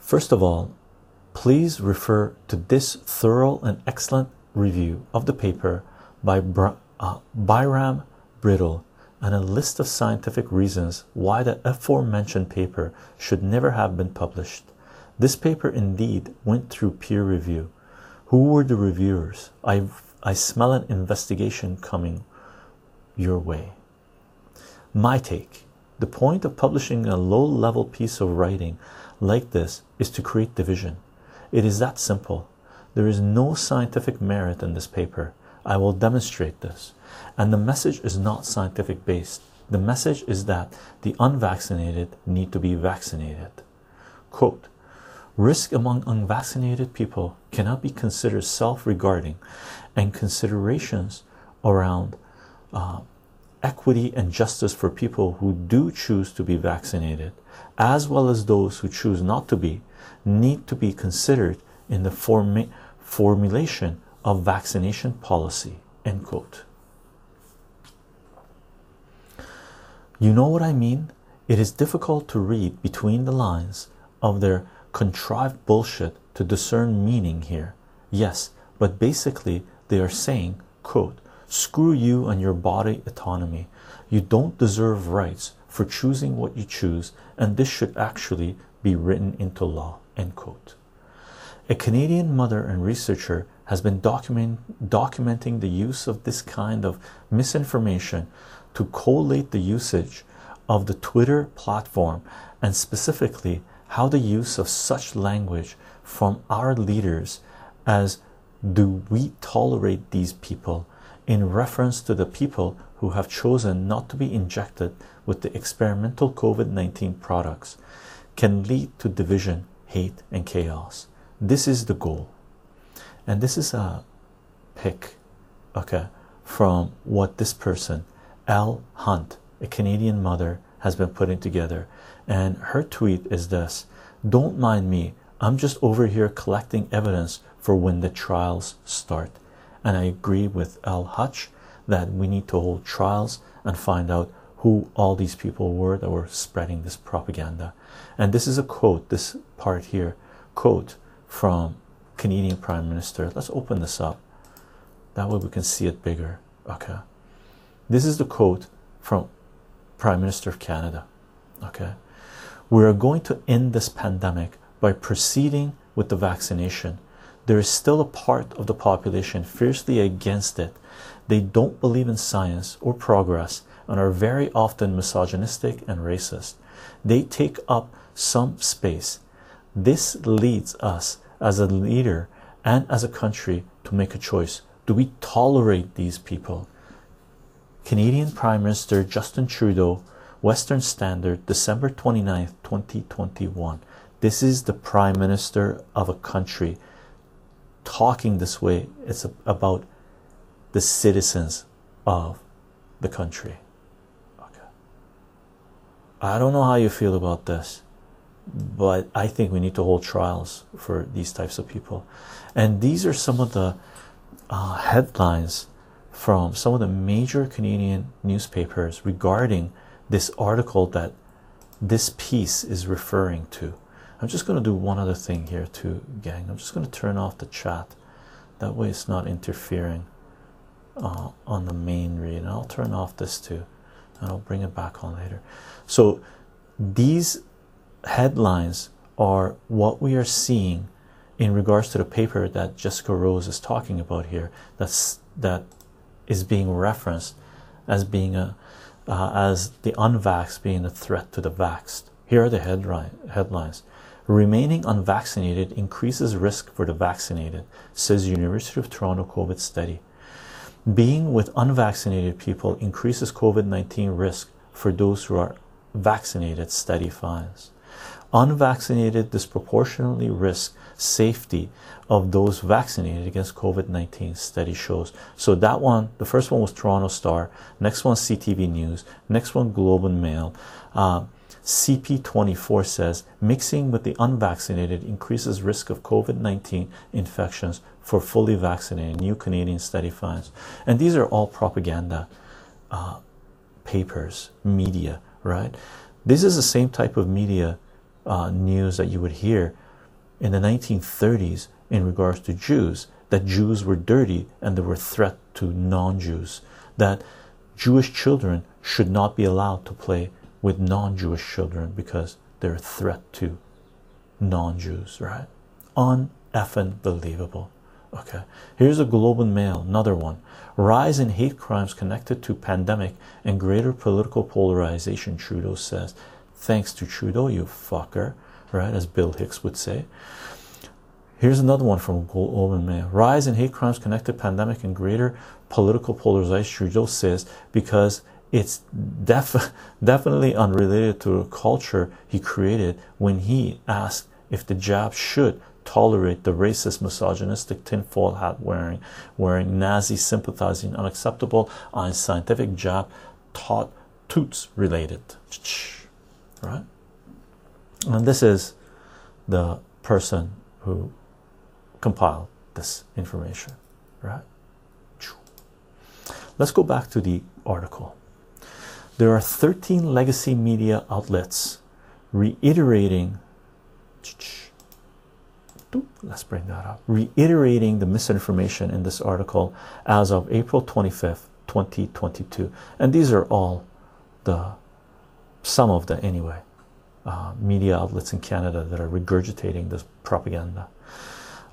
First of all, please refer to this thorough and excellent review of the paper by uh, Byram Bridle and a list of scientific reasons why the aforementioned paper should never have been published. This paper indeed went through peer review. Who were the reviewers? I, I smell an investigation coming your way. My take the point of publishing a low level piece of writing like this is to create division. It is that simple. There is no scientific merit in this paper. I will demonstrate this. And the message is not scientific based. The message is that the unvaccinated need to be vaccinated. Quote Risk among unvaccinated people cannot be considered self regarding, and considerations around uh, equity and justice for people who do choose to be vaccinated, as well as those who choose not to be, need to be considered in the form formulation of vaccination policy. End quote. You know what I mean? It is difficult to read between the lines of their contrived bullshit to discern meaning here. Yes, but basically they are saying, quote, screw you and your body autonomy. You don't deserve rights for choosing what you choose, and this should actually be written into law. End quote. A Canadian mother and researcher has been document, documenting the use of this kind of misinformation to collate the usage of the Twitter platform and specifically how the use of such language from our leaders as do we tolerate these people in reference to the people who have chosen not to be injected with the experimental COVID 19 products can lead to division, hate, and chaos. This is the goal. And this is a pick, okay, from what this person, L. Hunt, a Canadian mother, has been putting together. And her tweet is this Don't mind me, I'm just over here collecting evidence for when the trials start. And I agree with Al Hutch that we need to hold trials and find out who all these people were that were spreading this propaganda. And this is a quote, this part here, quote from Canadian Prime Minister. Let's open this up. That way we can see it bigger. Okay. This is the quote from Prime Minister of Canada. Okay. We are going to end this pandemic by proceeding with the vaccination. There is still a part of the population fiercely against it. They don't believe in science or progress and are very often misogynistic and racist. They take up some space. This leads us as a leader and as a country to make a choice. Do we tolerate these people? Canadian Prime Minister Justin Trudeau, Western Standard, December 29th, 2021. This is the Prime Minister of a country talking this way. It's about the citizens of the country. Okay. I don't know how you feel about this, but I think we need to hold trials for these types of people. And these are some of the uh, headlines from some of the major Canadian newspapers regarding this article that this piece is referring to. I'm just going to do one other thing here, too, gang. I'm just going to turn off the chat. That way, it's not interfering uh, on the main read. And I'll turn off this too, and I'll bring it back on later. So, these headlines are what we are seeing in regards to the paper that Jessica Rose is talking about here. That's that is being referenced as being a uh, as the unvaxxed being a threat to the vaxxed. Here are the headline headlines. Remaining unvaccinated increases risk for the vaccinated, says University of Toronto COVID study. Being with unvaccinated people increases COVID 19 risk for those who are vaccinated, study finds. Unvaccinated disproportionately risk safety of those vaccinated against COVID 19, study shows. So, that one, the first one was Toronto Star, next one, CTV News, next one, Globe and Mail. Uh, CP24 says mixing with the unvaccinated increases risk of COVID 19 infections for fully vaccinated. New Canadian study finds. And these are all propaganda uh, papers, media, right? This is the same type of media uh, news that you would hear in the 1930s in regards to Jews that Jews were dirty and they were a threat to non Jews, that Jewish children should not be allowed to play with non-Jewish children because they're a threat to non-Jews, right? Uneffing believable. Okay, here's a Globe and Mail, another one. Rise in hate crimes connected to pandemic and greater political polarization, Trudeau says. Thanks to Trudeau, you fucker, right? As Bill Hicks would say. Here's another one from Mail. Rise in hate crimes connected pandemic and greater political polarization, Trudeau says, because it's def- definitely unrelated to the culture he created when he asked if the jab should tolerate the racist, misogynistic tinfoil hat wearing, wearing Nazi sympathizing, unacceptable, unscientific jab taught toots related. Right? And this is the person who compiled this information. Right? Let's go back to the article. There are 13 legacy media outlets reiterating. Let's bring that up. Reiterating the misinformation in this article as of April 25th, 2022. And these are all the some of the anyway uh, media outlets in Canada that are regurgitating this propaganda.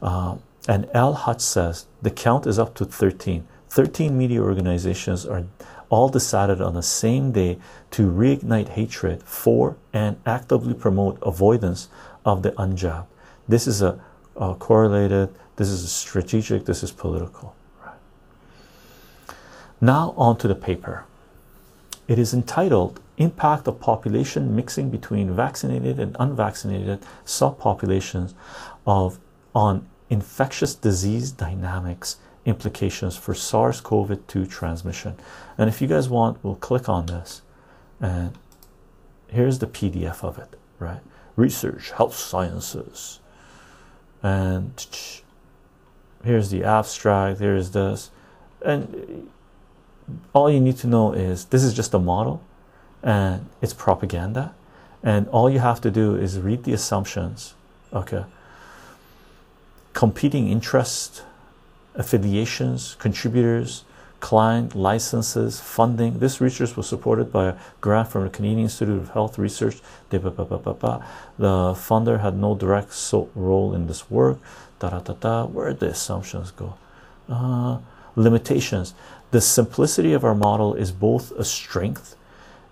Uh, and Al Hutch says the count is up to 13. 13 media organizations are all decided on the same day to reignite hatred for and actively promote avoidance of the unjabbed. This is a, a correlated, this is a strategic, this is political. Right? Now, on to the paper. It is entitled Impact of Population Mixing Between Vaccinated and Unvaccinated Subpopulations of on Infectious Disease Dynamics Implications for SARS CoV 2 Transmission. And if you guys want, we'll click on this and here's the PDF of it, right? Research, Health Sciences, and here's the abstract, here's this, and all you need to know is this is just a model and it's propaganda, and all you have to do is read the assumptions, okay? Competing interests affiliations, contributors, client licenses, funding. This research was supported by a grant from the Canadian Institute of Health Research. The funder had no direct role in this work. Where the assumptions go? Uh, limitations. The simplicity of our model is both a strength,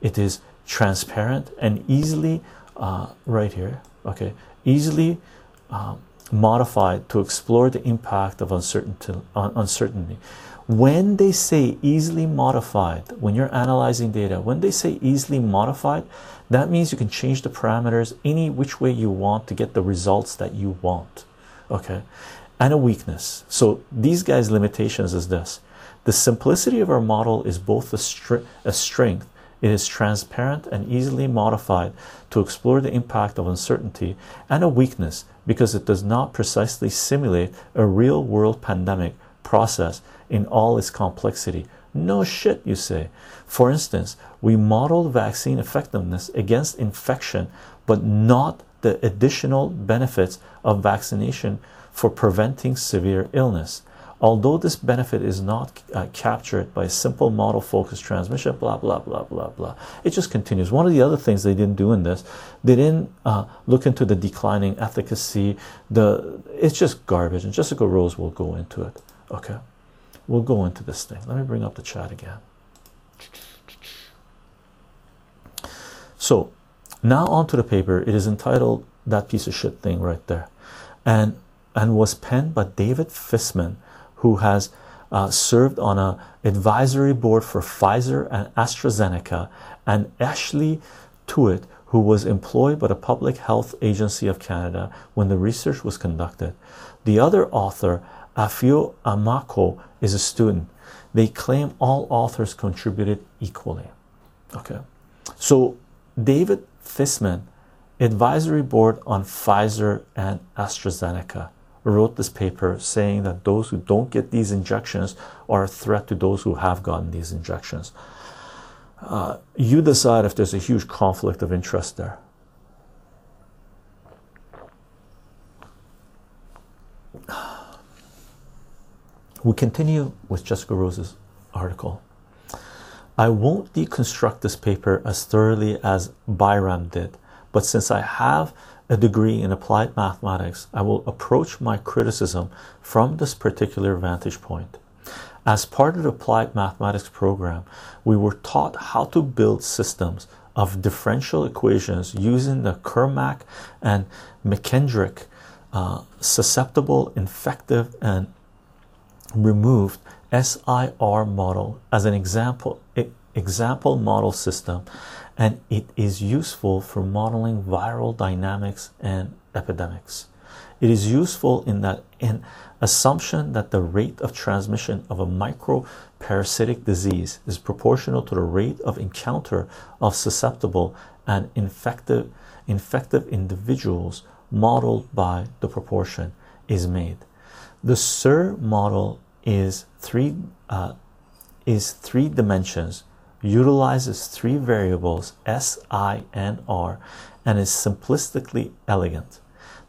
it is transparent and easily, uh, right here, okay, easily. Um, modified to explore the impact of uncertainty, uncertainty. When they say easily modified when you're analyzing data when they say easily modified that means you can change the parameters any which way you want to get the results that you want okay? And a weakness. So these guys limitations is this. The simplicity of our model is both a, str a strength it is transparent and easily modified to explore the impact of uncertainty and a weakness because it does not precisely simulate a real world pandemic process in all its complexity. No shit, you say. For instance, we modeled vaccine effectiveness against infection, but not the additional benefits of vaccination for preventing severe illness. Although this benefit is not uh, captured by a simple model focused transmission, blah blah blah blah blah. It just continues. One of the other things they didn't do in this, they didn't uh, look into the declining efficacy. The it's just garbage, and Jessica Rose will go into it. Okay, we'll go into this thing. Let me bring up the chat again. So now onto the paper. It is entitled "That Piece of Shit Thing" right there, and and was penned by David Fisman who has uh, served on a advisory board for Pfizer and AstraZeneca, and Ashley Tuite, who was employed by the Public Health Agency of Canada when the research was conducted. The other author, Afia Amoako, is a student. They claim all authors contributed equally. Okay, so David Fisman, advisory board on Pfizer and AstraZeneca wrote this paper saying that those who don't get these injections are a threat to those who have gotten these injections. Uh, you decide if there's a huge conflict of interest there. We continue with Jessica Rose's article. I won't deconstruct this paper as thoroughly as Byram did, but since I have a degree in applied mathematics, I will approach my criticism from this particular vantage point. As part of the applied mathematics program, we were taught how to build systems of differential equations using the Kermack and McKendrick uh, susceptible, infective, and removed SIR model as an example example model system and it is useful for modeling viral dynamics and epidemics. It is useful in that an assumption that the rate of transmission of a microparasitic disease is proportional to the rate of encounter of susceptible and infective infective individuals modeled by the proportion is made. The SIR model is three uh, is three dimensions utilizes three variables S, I, and R and is simplistically elegant.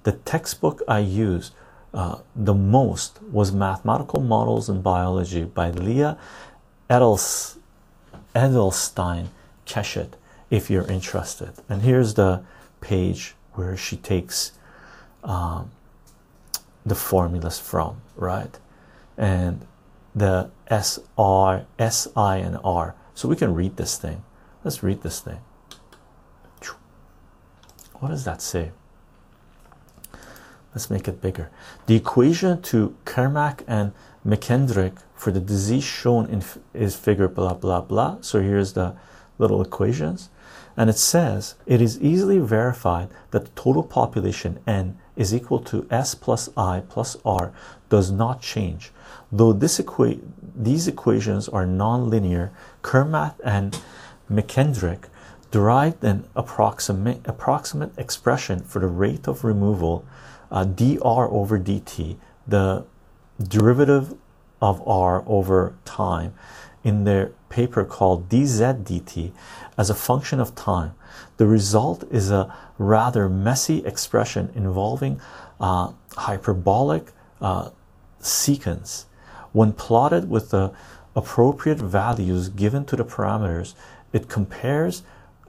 The textbook I used uh, the most was Mathematical Models in Biology by Leah Edels, Edelstein Keshet, if you're interested. And here's the page where she takes um, the formulas from, right? And the S, R, S, I, and R so we can read this thing. Let's read this thing. What does that say? Let's make it bigger. The equation to Kermack and McKendrick for the disease shown in is figure blah blah blah. So here's the little equations, and it says it is easily verified that the total population n is equal to s plus i plus r does not change. Though this equa these equations are non-linear, Kermack and McKendrick derived an approximate approximate expression for the rate of removal uh, dr over dt the derivative of r over time in their paper called dz dt as a function of time. The result is a rather messy expression involving uh, hyperbolic uh, secants when plotted with the appropriate values given to the parameters it compares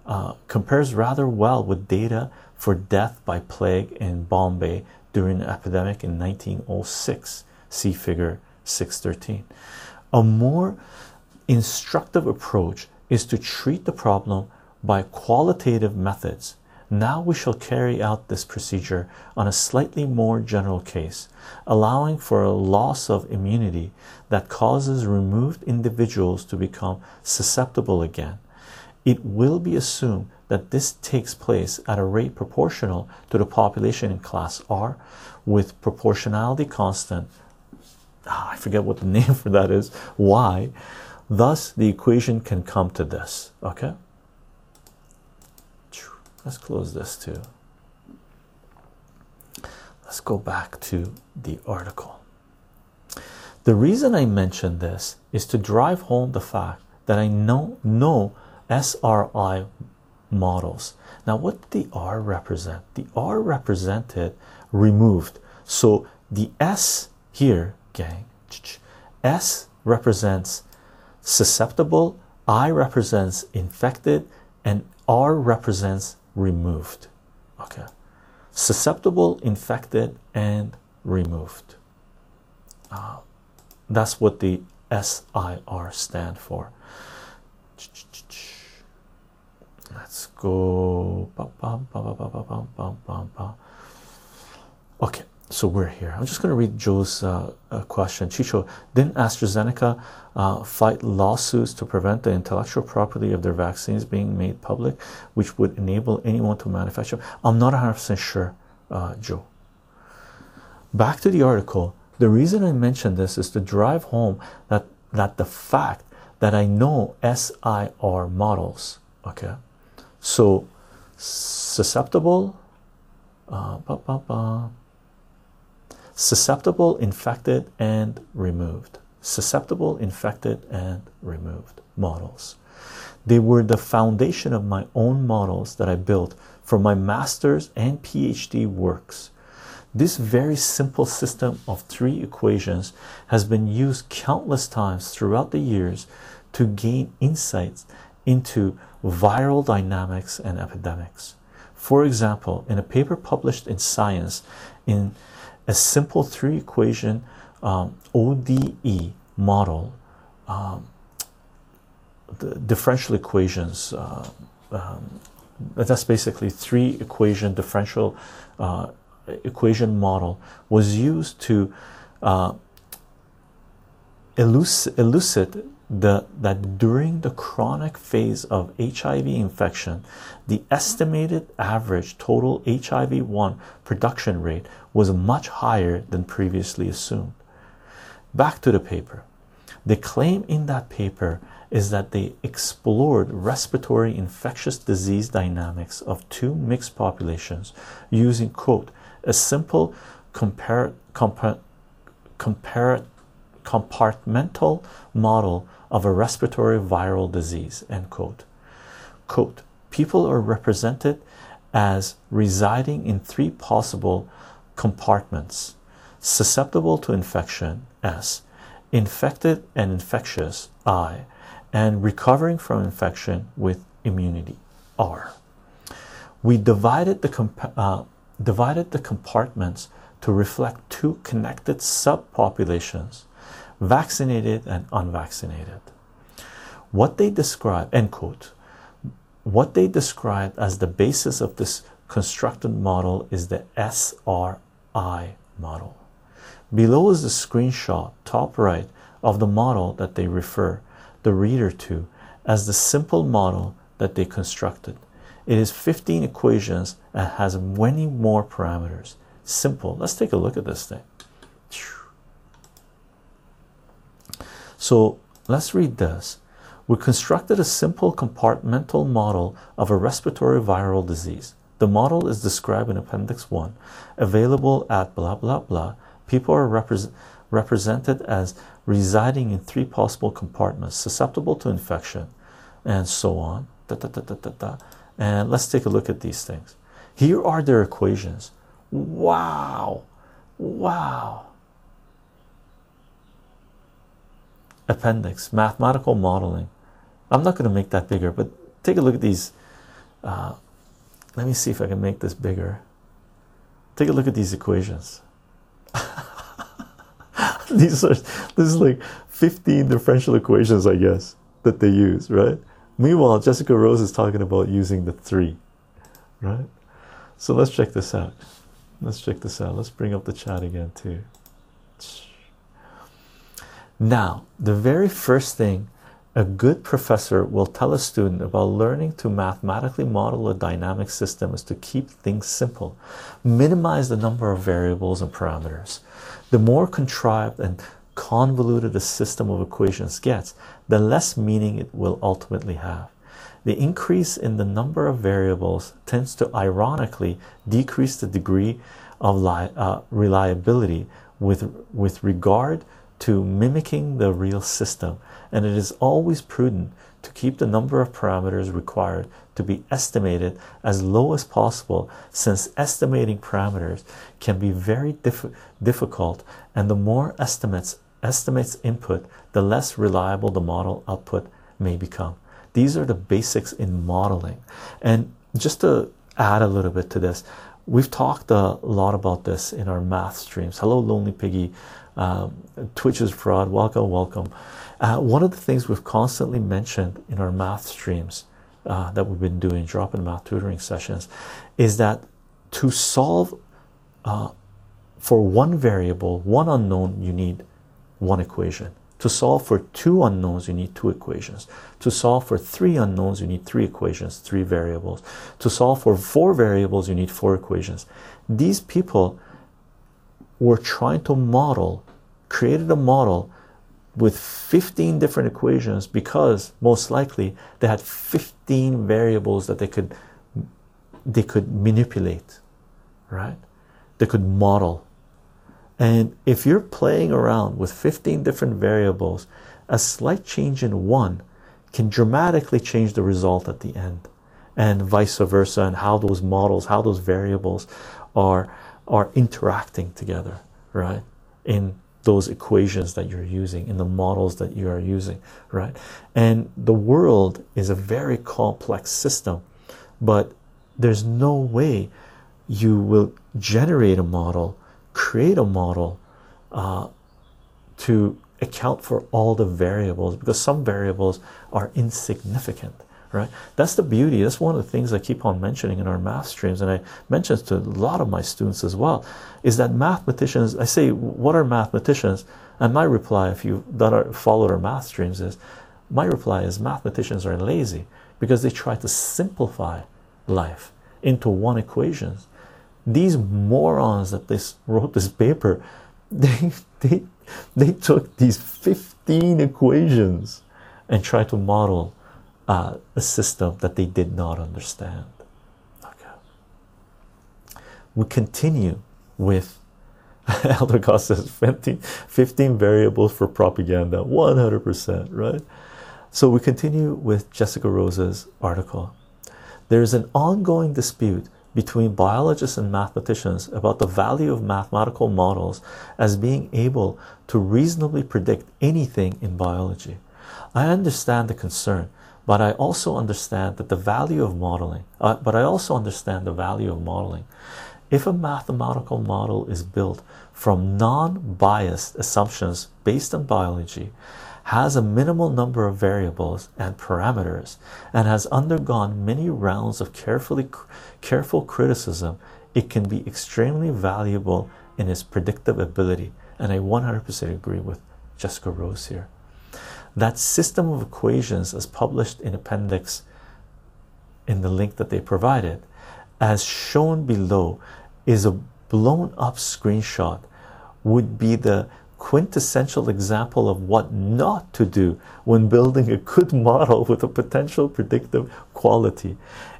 uh, compares rather well with data for death by plague in Bombay during the epidemic in 1906. See figure 613. A more instructive approach is to treat the problem by qualitative methods. Now we shall carry out this procedure on a slightly more general case, allowing for a loss of immunity that causes removed individuals to become susceptible again. It will be assumed that this takes place at a rate proportional to the population in class R with proportionality constant ah, I forget what the name for that is y. Thus the equation can come to this okay let's close this too let's go back to the article the reason I mention this is to drive home the fact that I know know SRI models. Now, what did the R represent? The R represented removed. So the S here, gang, S represents susceptible, I represents infected, and R represents removed. Okay, susceptible, infected, and removed. Uh, that's what the SIR stand for. Let's go. Okay, so we're here. I'm just going to read Joe's uh, uh, question. Chycho, didn't AstraZeneca uh, fight lawsuits to prevent the intellectual property of their vaccines being made public, which would enable anyone to manufacture? I'm not 100% sure, uh, Joe. Back to the article. The reason I mention this is to drive home that that the fact that I know SIR models, okay, so susceptible, uh, bah, bah, bah. Susceptible, infected, and removed. Susceptible, infected, and removed models. They were the foundation of my own models that I built for my master's and PhD works. This very simple system of three equations has been used countless times throughout the years to gain insights into viral dynamics and epidemics. For example, in a paper published in Science, in a simple three equation um, ODE model, um, the differential equations, uh, um, that's basically three equation differential uh, equation model, was used to uh, eluc elucidate the that during the chronic phase of HIV infection, the estimated average total HIV 1 production rate was much higher than previously assumed. Back to the paper. The claim in that paper is that they explored respiratory infectious disease dynamics of two mixed populations using quote a simple compar compar compar compartmental model of a respiratory viral disease end quote quote people are represented as residing in three possible compartments susceptible to infection s infected and infectious i and recovering from infection with immunity r we divided the uh, divided the compartments to reflect two connected subpopulations vaccinated and unvaccinated. What they describe, end quote, what they describe as the basis of this constructed model is the SRI model. Below is the screenshot, top right, of the model that they refer the reader to as the simple model that they constructed. It is 15 equations and has many more parameters. Simple. Let's take a look at this thing. So let's read this. We constructed a simple compartmental model of a respiratory viral disease. The model is described in Appendix 1, available at blah blah blah. People are repre represented as residing in three possible compartments susceptible to infection, and so on. Da, da, da, da, da, da. and let's take a look at these things. Here are their equations. Wow, wow. Appendix mathematical modeling. I'm not going to make that bigger, but take a look at these. Uh, let me see if I can make this bigger. Take a look at these equations. these are this is like 15 differential equations, I guess, that they use, right? Meanwhile, Jessica Rose is talking about using the three, right? So let's check this out. Let's check this out. Let's bring up the chat again, too. Now, the very first thing a good professor will tell a student about learning to mathematically model a dynamic system is to keep things simple, minimize the number of variables and parameters. The more contrived and convoluted a system of equations gets, the less meaning it will ultimately have. The increase in the number of variables tends to ironically decrease the degree of uh, reliability with, with regard to mimicking the real system, and it is always prudent to keep the number of parameters required to be estimated as low as possible since estimating parameters can be very diff difficult and the more estimates estimates input the less reliable the model output may become. These are the basics in modeling. And just to add a little bit to this we've talked a lot about this in our math streams. Hello lonely piggy. Um, twitch is fraud. Welcome welcome uh, one of the things we've constantly mentioned in our math streams uh, that we've been doing drop in math tutoring sessions is that to solve uh, for one variable one unknown you need one equation. To solve for two unknowns you need two equations. To solve for three unknowns you need three equations three variables. To solve for four variables you need four equations. These people were trying to model created a model with 15 different equations because most likely they had 15 variables that they could they could manipulate right? They could model. And if you're playing around with 15 different variables a slight change in one can dramatically change the result at the end and vice versa and how those models how those variables are are interacting together right in those equations that you're using in the models that you are using right? And the world is a very complex system but there's no way you will generate a model create a model uh, to account for all the variables because some variables are insignificant right? That's the beauty. That's one of the things i keep on mentioning in our math streams and i mention to a lot of my students as well is that mathematicians i say what are mathematicians? And my reply if you that are followed our math streams is my reply is mathematicians are lazy because they try to simplify life into one equation these morons that this wrote this paper they they they took these 15 equations and tried to model uh, a system that they did not understand. Okay, we continue with Elder Cost says 15, 15 variables for propaganda, 100%, right? So we continue with Jessica Rose's article. There is an ongoing dispute between biologists and mathematicians about the value of mathematical models as being able to reasonably predict anything in biology. I understand the concern but I also understand that the value of modeling, uh, but I also understand the value of modeling. If a mathematical model is built from non biased assumptions based on biology, has a minimal number of variables and parameters, and has undergone many rounds of carefully careful criticism, it can be extremely valuable in its predictive ability. And I 100% agree with Jessica Rose here. That system of equations, as published in appendix in the link that they provided, as shown below, is a blown up screenshot, would be the quintessential example of what not to do when building a good model with a potential predictive quality.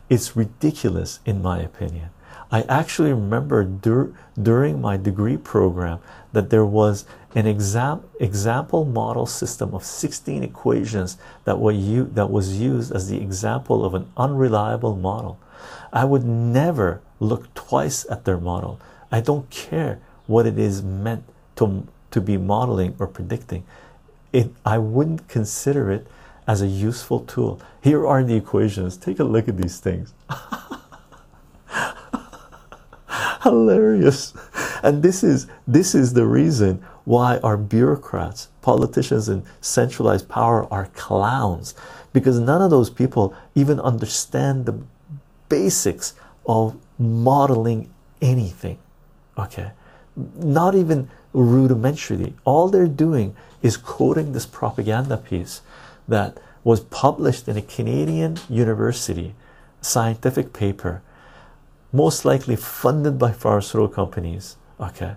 It's ridiculous, in my opinion. I actually remember dur during my degree program that there was an exam example model system of 16 equations that were you that was used as the example of an unreliable model. I would never look twice at their model. I don't care what it is meant to to be modeling or predicting. It I wouldn't consider it as a useful tool. Here are the equations. Take a look at these things. hilarious and this is this is the reason why our bureaucrats politicians and centralized power are clowns. Because none of those people even understand the basics of modeling anything okay? Not even rudimentarily. All they're doing is quoting this propaganda piece that was published in a Canadian university scientific paper most likely funded by pharmaceutical companies okay?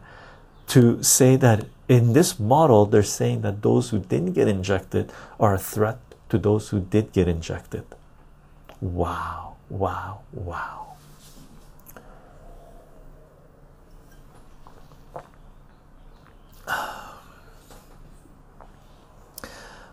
To say that in this model they're saying that those who didn't get injected are a threat to those who did get injected. Wow wow wow.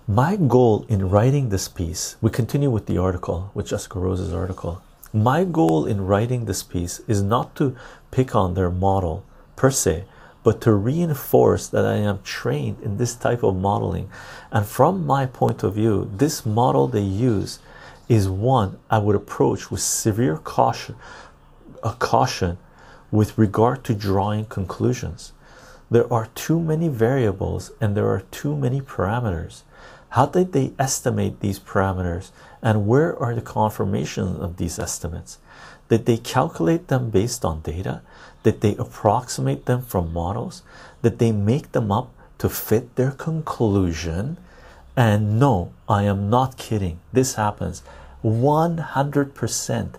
My goal in writing this piece we continue with the article with jessica rose's article. My goal in writing this piece is not to pick on their model per se, but to reinforce that I am trained in this type of modeling. And from my point of view, this model they use is one I would approach with severe caution, a caution with regard to drawing conclusions. There are too many variables and there are too many parameters. How did they estimate these parameters and where are the confirmations of these estimates? Did they calculate them based on data? Did they approximate them from models? that they make them up to fit their conclusion? And no, I am not kidding. This happens 100%.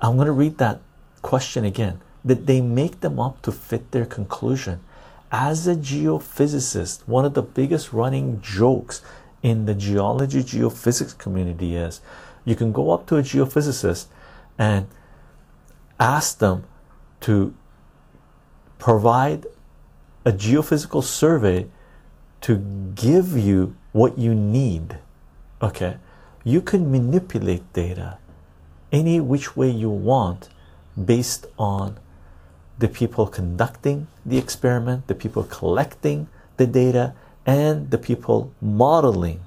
I'm going to read that question again. that they make them up to fit their conclusion? as a geophysicist, one of the biggest running jokes in the geology geophysics community is you can go up to a geophysicist and ask them to provide a geophysical survey to give you what you need. Okay, you can manipulate data any which way you want based on the people conducting the experiment, the people collecting the data, and the people modeling,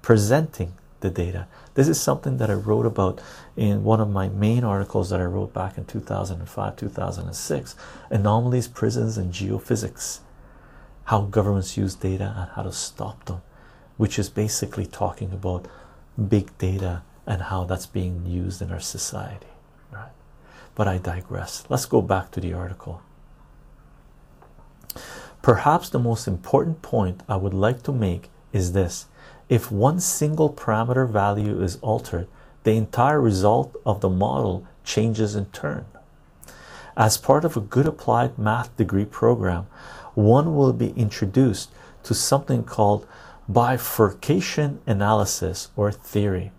presenting the data. This is something that I wrote about in one of my main articles that I wrote back in 2005 2006 Anomalies, Prisons, and Geophysics. How governments use data and how to stop them, which is basically talking about big data and how that's being used in our society but I digress. Let's go back to the article. Perhaps the most important point I would like to make is this if one single parameter value is altered, the entire result of the model changes in turn. As part of a good applied math degree program, one will be introduced to something called bifurcation analysis or theory.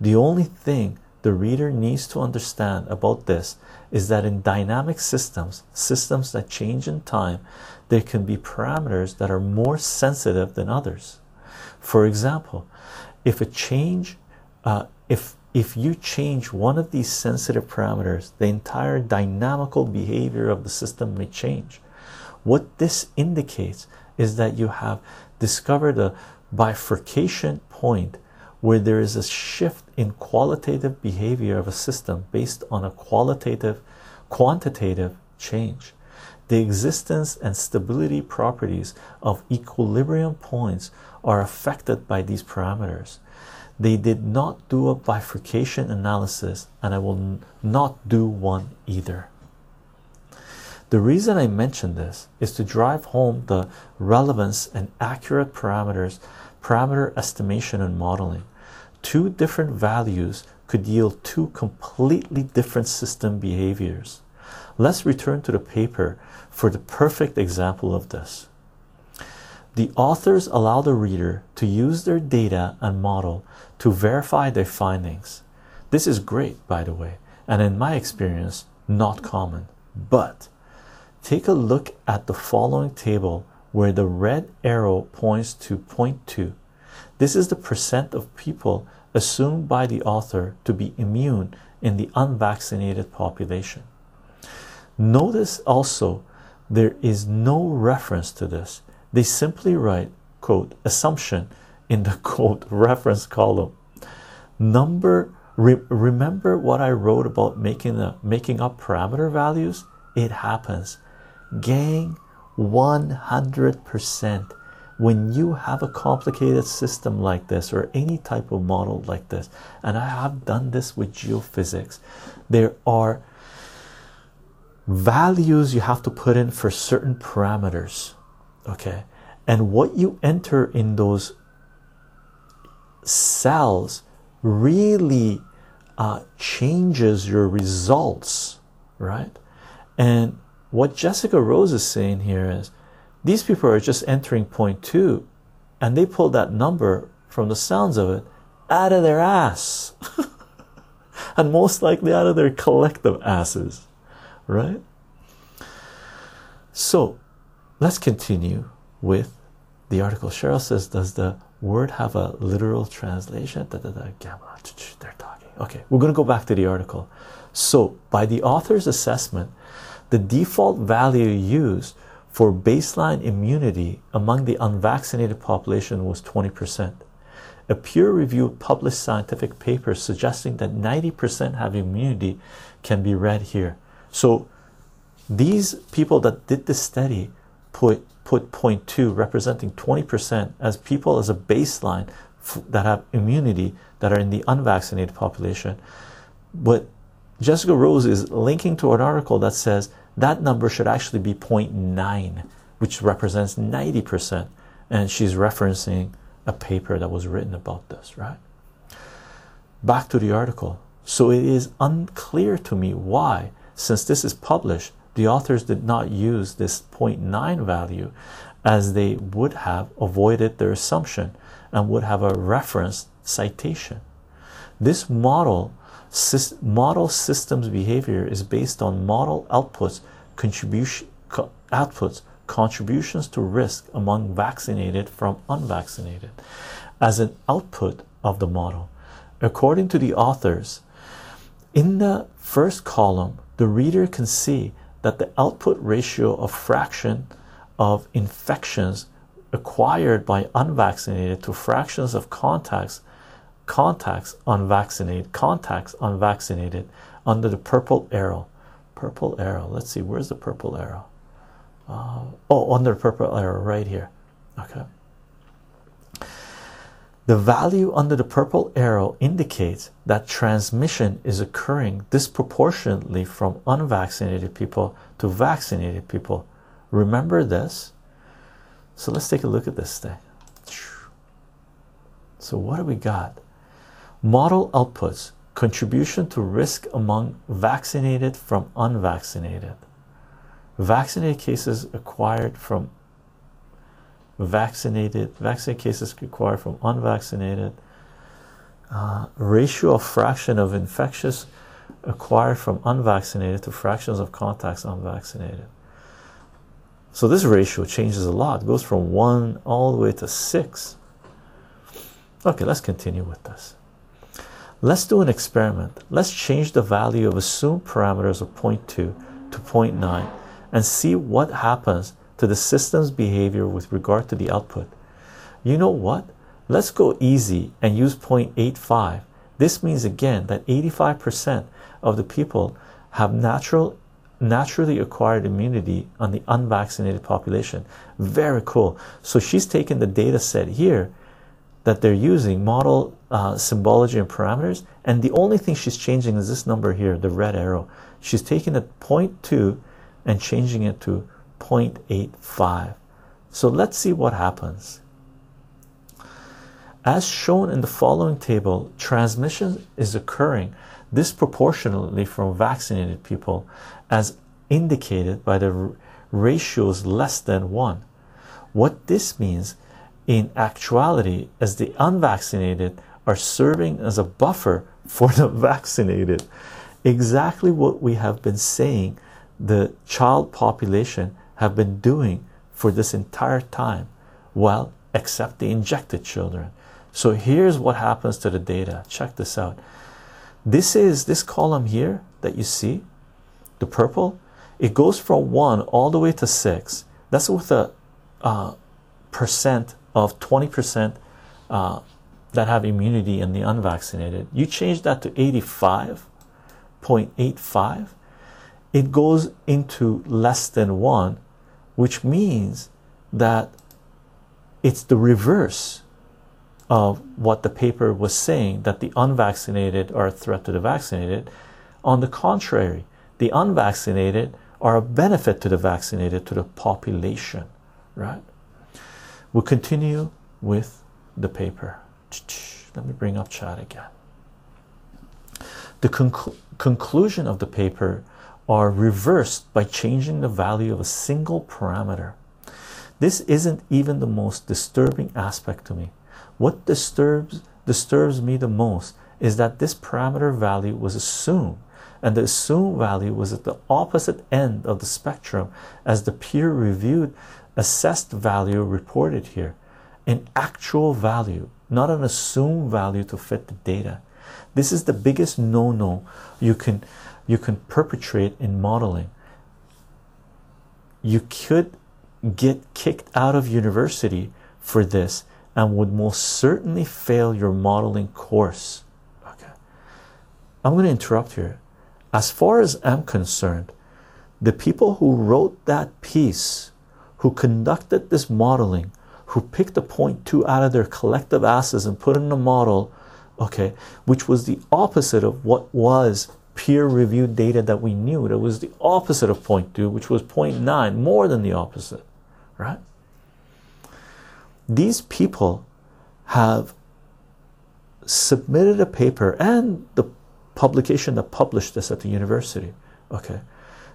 The only thing the reader needs to understand about this is that in dynamic systems, systems that change in time, there can be parameters that are more sensitive than others. For example, if a change, uh, if if you change one of these sensitive parameters, the entire dynamical behavior of the system may change. What this indicates is that you have discovered a bifurcation point where there is a shift in qualitative behavior of a system based on a qualitative quantitative change the existence and stability properties of equilibrium points are affected by these parameters they did not do a bifurcation analysis and i will not do one either The reason I mention this is to drive home the relevance and accurate parameters, parameter estimation and modeling. Two different values could yield two completely different system behaviors. Let's return to the paper for the perfect example of this. The authors allow the reader to use their data and model to verify their findings. This is great, by the way, and in my experience, not common. But take a look at the following table where the red arrow points to point 2. This is the percent of people assumed by the author to be immune in the unvaccinated population. Notice also there is no reference to this. They simply write, quote, assumption in the quote reference column. Number re remember what I wrote about making the making up parameter values? It happens. Gang 100% when you have a complicated system like this or any type of model like this, and I have done this with geophysics, there are values you have to put in for certain parameters, okay, and what you enter in those cells really uh, changes your results, right? And what Jessica Rose is saying here is these people are just entering point two and they pulled that number from the sounds of it out of their ass. And most likely out of their collective asses right? So let's continue with the article. Cheryl says does the word have a literal translation? Da, da, da, they're talking. Okay we're going to go back to the article. So by the author's assessment the default value used for baseline immunity among the unvaccinated population was 20%. A peer reviewed published scientific paper suggesting that 90% have immunity can be read here. So these people that did this study put put point two representing 20% as people as a baseline that have immunity that are in the unvaccinated population. But Jessica Rose is linking to an article that says that number should actually be 0.9, which represents 90%. And she's referencing a paper that was written about this, right? Back to the article. So it is unclear to me why, since this is published, the authors did not use this 0.9 value as they would have avoided their assumption and would have a reference citation. This model model systems behavior is based on model outputs contribution co outputs contributions to risk among vaccinated from unvaccinated as an output of the model according to the authors in the first column the reader can see that the output ratio of fraction of infections acquired by unvaccinated to fractions of contacts contacts unvaccinated contacts unvaccinated under the purple arrow. Purple arrow. Let's see where's the purple arrow? Uh, oh under the purple arrow right here. Okay the value under the purple arrow indicates that transmission is occurring disproportionately from unvaccinated people to vaccinated people. Remember this? So let's take a look at this thing. So what do we got? Model outputs contribution to risk among vaccinated from unvaccinated. Vaccinated cases acquired from vaccinated, vaccinated cases acquired from unvaccinated. Uh, ratio of fraction of infectious acquired from unvaccinated to fractions of contacts unvaccinated. So this ratio changes a lot, it goes from one all the way to six. Okay, let's continue with this. Let's do an experiment. Let's change the value of assumed parameters of 0.2 to 0.9 and see what happens to the system's behavior with regard to the output. You know what? Let's go easy and use 0.85. This means again that 85% of the people have natural naturally acquired immunity on the unvaccinated population. Very cool. So she's taken the data set here that they're using model uh, symbology and parameters and the only thing she's changing is this number here the red arrow she's taking a 0.2 and changing it to 0.85. So let's see what happens. As shown in the following table, transmission is occurring disproportionately from vaccinated people, as indicated by the ratios less than 1. What this means in actuality is the unvaccinated are serving as a buffer for the vaccinated. Exactly what we have been saying the child population have been doing for this entire time. Well, except the injected children. So here's what happens to the data. Check this out. This is this column here that you see, the purple, it goes from 1 all the way to 6. That's with a uh, percent of 20% uh, that have immunity in the unvaccinated. You change that to 85.85, it goes into less than 1, which means that it's the reverse of what the paper was saying that the unvaccinated are a threat to the vaccinated. On the contrary, the unvaccinated are a benefit to the vaccinated, to the population, right? We'll continue with the paper. Let me bring up chat again. The conc conclusion of the paper are reversed by changing the value of a single parameter. This isn't even the most disturbing aspect to me. What disturbs disturbs me the most is that this parameter value was assumed and the assumed value was at the opposite end of the spectrum as the peer reviewed assessed value reported here an actual value not an assumed value to fit the data this is the biggest no-no you can you can perpetrate in modeling you could get kicked out of university for this and would most certainly fail your modeling course. Okay, I'm going to interrupt here. As far as I'm concerned, the people who wrote that piece, who conducted this modeling, who picked a point two out of their collective asses and put in a model, okay, which was the opposite of what was peer-reviewed data that we knew. It was the opposite of point two, which was 0.9, more than the opposite, right? these people have submitted a paper and the publication that published this at the university okay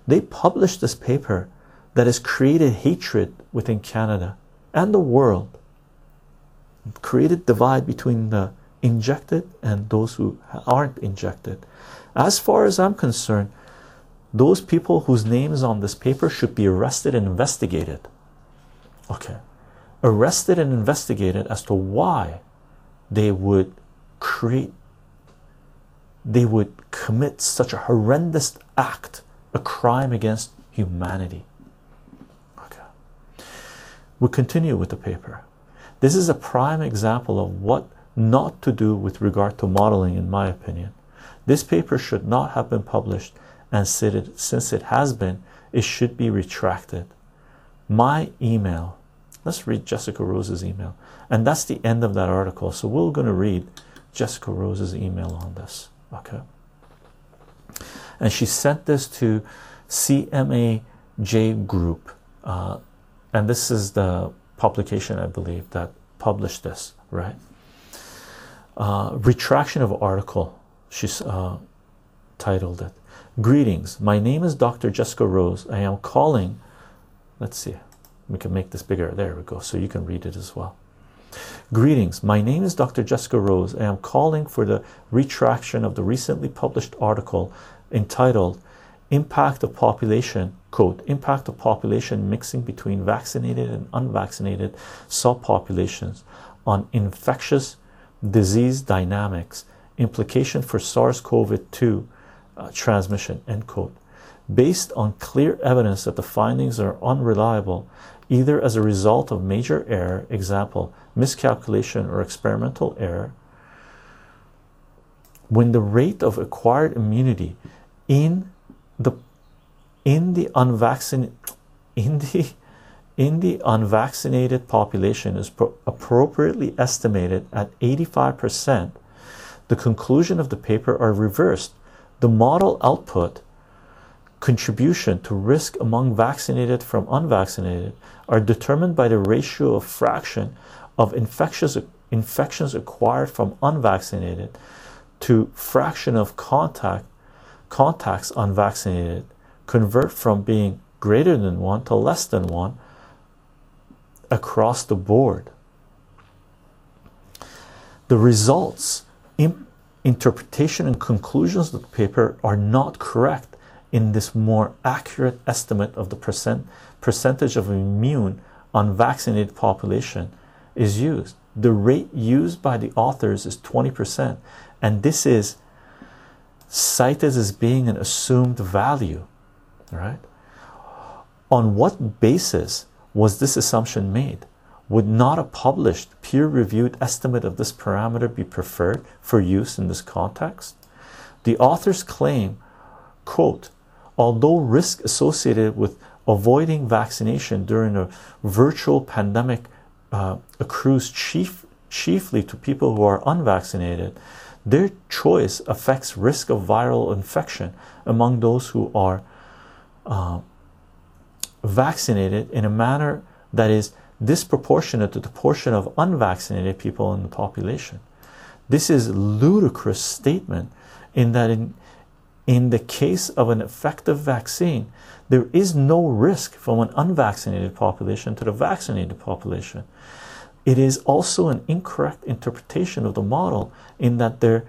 they published this paper that has created hatred within canada and the world created divide between the injected and those who aren't injected as far as i'm concerned those people whose names on this paper should be arrested and investigated. Okay. Arrested and investigated as to why they would create they would commit such a horrendous act a crime against humanity. Okay. We continue with the paper. This is a prime example of what not to do with regard to modeling in my opinion this paper should not have been published and since it has been it should be retracted my email Let's read Jessica Rose's email. And that's the end of that article. So we're going to read Jessica Rose's email on this. Okay. And she sent this to CMAJ Group. Uh, and this is the publication, I believe, that published this, right? Uh, retraction of article, she's uh, titled it. Greetings, my name is Dr. Jessica Rose. I am calling, let's see, we can make this bigger. There we go. So you can read it as well. Greetings. My name is dr jessica rose. And i'm calling for the retraction of the recently published article entitled impact of population quote impact of population mixing between vaccinated and unvaccinated subpopulations on infectious disease dynamics implication for SARS-CoV-2 uh, transmission end quote. Based on clear evidence that the findings are unreliable either as a result of major error, example, miscalculation or experimental error, when the rate of acquired immunity in the in the unvaccinated in the in the unvaccinated population is appropriately estimated at 85%, the conclusion of the paper are reversed. The model output contribution to risk among vaccinated from unvaccinated are determined by the ratio of fraction of infectious infections acquired from unvaccinated to fraction of contact contacts unvaccinated convert from being greater than 1 to less than 1 across the board the results interpretation and conclusions of the paper are not correct in this more accurate estimate of the percent percentage of immune unvaccinated population is used. The rate used by the authors is 20% and this is cited as being an assumed value right? On what basis was this assumption made would not a published peer-reviewed estimate of this parameter be preferred for use in this context? The authors claim quote although risk associated with avoiding vaccination during a virtual pandemic uh, accrues chief, chiefly to people who are unvaccinated, their choice affects risk of viral infection among those who are uh, vaccinated in a manner that is disproportionate to the portion of unvaccinated people in the population. This is a ludicrous statement in that in in the case of an effective vaccine, there is no risk from an unvaccinated population to the vaccinated population. It is also an incorrect interpretation of the model in that their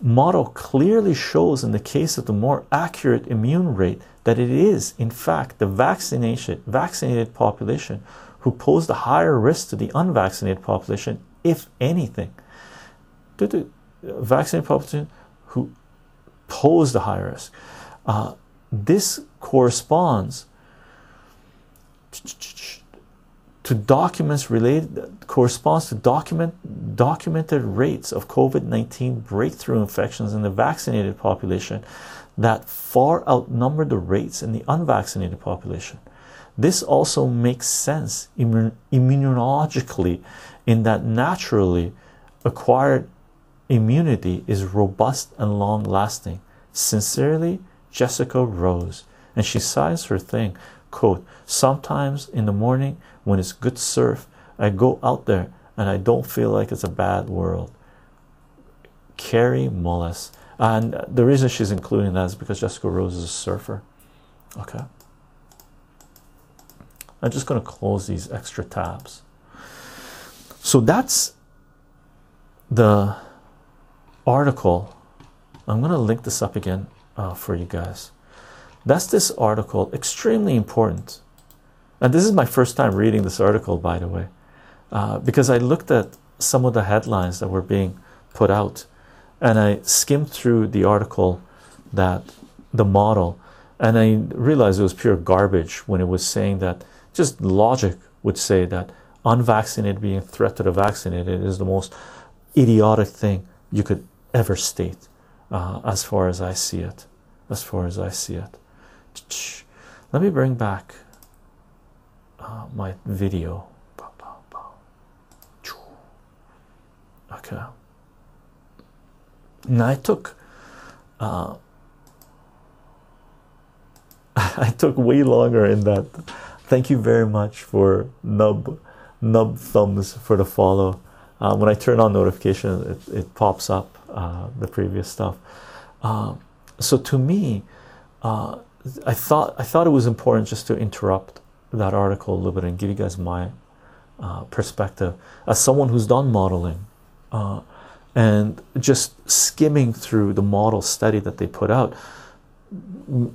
model clearly shows, in the case of the more accurate immune rate, that it is, in fact, the vaccination vaccinated population who pose the higher risk to the unvaccinated population, if anything. To the vaccinated population who pose the higher risk. Uh, this corresponds to documents related corresponds to document documented rates of COVID-19 breakthrough infections in the vaccinated population that far outnumber the rates in the unvaccinated population. This also makes sense immunologically in that naturally acquired immunity is robust and long lasting. Sincerely, Jessica Rose. And she signs her thing. Quote, sometimes in the morning when it's good surf, I go out there and I don't feel like it's a bad world. Kary Mullis. And the reason she's including that is because Jessica Rose is a surfer. Okay. I'm just going to close these extra tabs. So that's the article. I'm going to link this up again uh, for you guys. That's this article extremely important. And this is my first time reading this article by the way uh, because i looked at some of the headlines that were being put out and i skimmed through the article that the model and i realized it was pure garbage when it was saying that just logic would say that unvaccinated being a threat to the vaccinated is the most idiotic thing you could ever state uh, as far as I see it. As far as I see it. Let me bring back uh, my video. Okay. Now I took uh, I took way longer in that. Thank you very much for nub nub thumbs for the follow. Uh, when I turn on notification, it, it pops up uh, the previous stuff. Uh, so to me, uh, I thought I thought it was important just to interrupt that article a little bit and give you guys my uh, perspective as someone who's done modeling uh, and just skimming through the model study that they put out.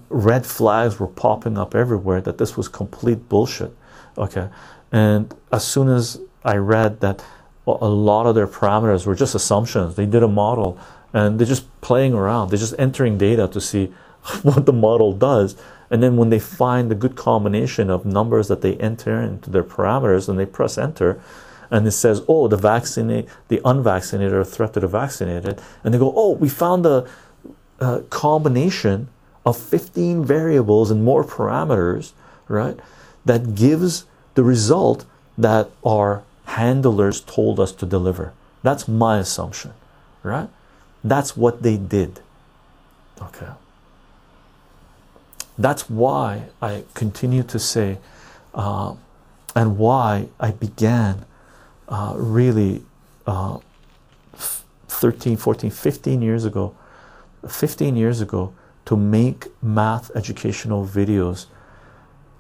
Red flags were popping up everywhere that this was complete bullshit. Okay, and as soon as I read that a lot of their parameters were just assumptions. They did a model and they're just playing around. They're just entering data to see what the model does. And then when they find a good combination of numbers that they enter into their parameters and they press enter, and it says, oh, the vaccinated, the unvaccinated are a threat to the vaccinated. And they go, oh, we found a, a combination of 15 variables and more parameters, right? That gives the result that our handlers told us to deliver. That's my assumption, right? That's what they did. Okay. that's why I continue to say, uh, and why I began uh, really uh, 13, 14, 15 years ago, 15 years ago, to make math educational videos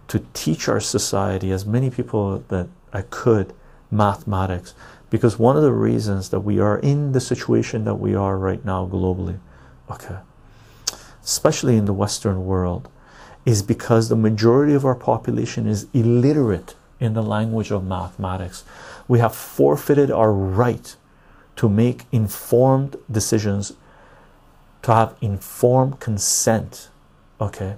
to teach our society, as many people that I could, mathematics. Because one of the reasons that we are in the situation that we are right now globally, okay, especially in the Western world, is because the majority of our population is illiterate in the language of mathematics. We have forfeited our right to make informed decisions, to have informed consent, okay,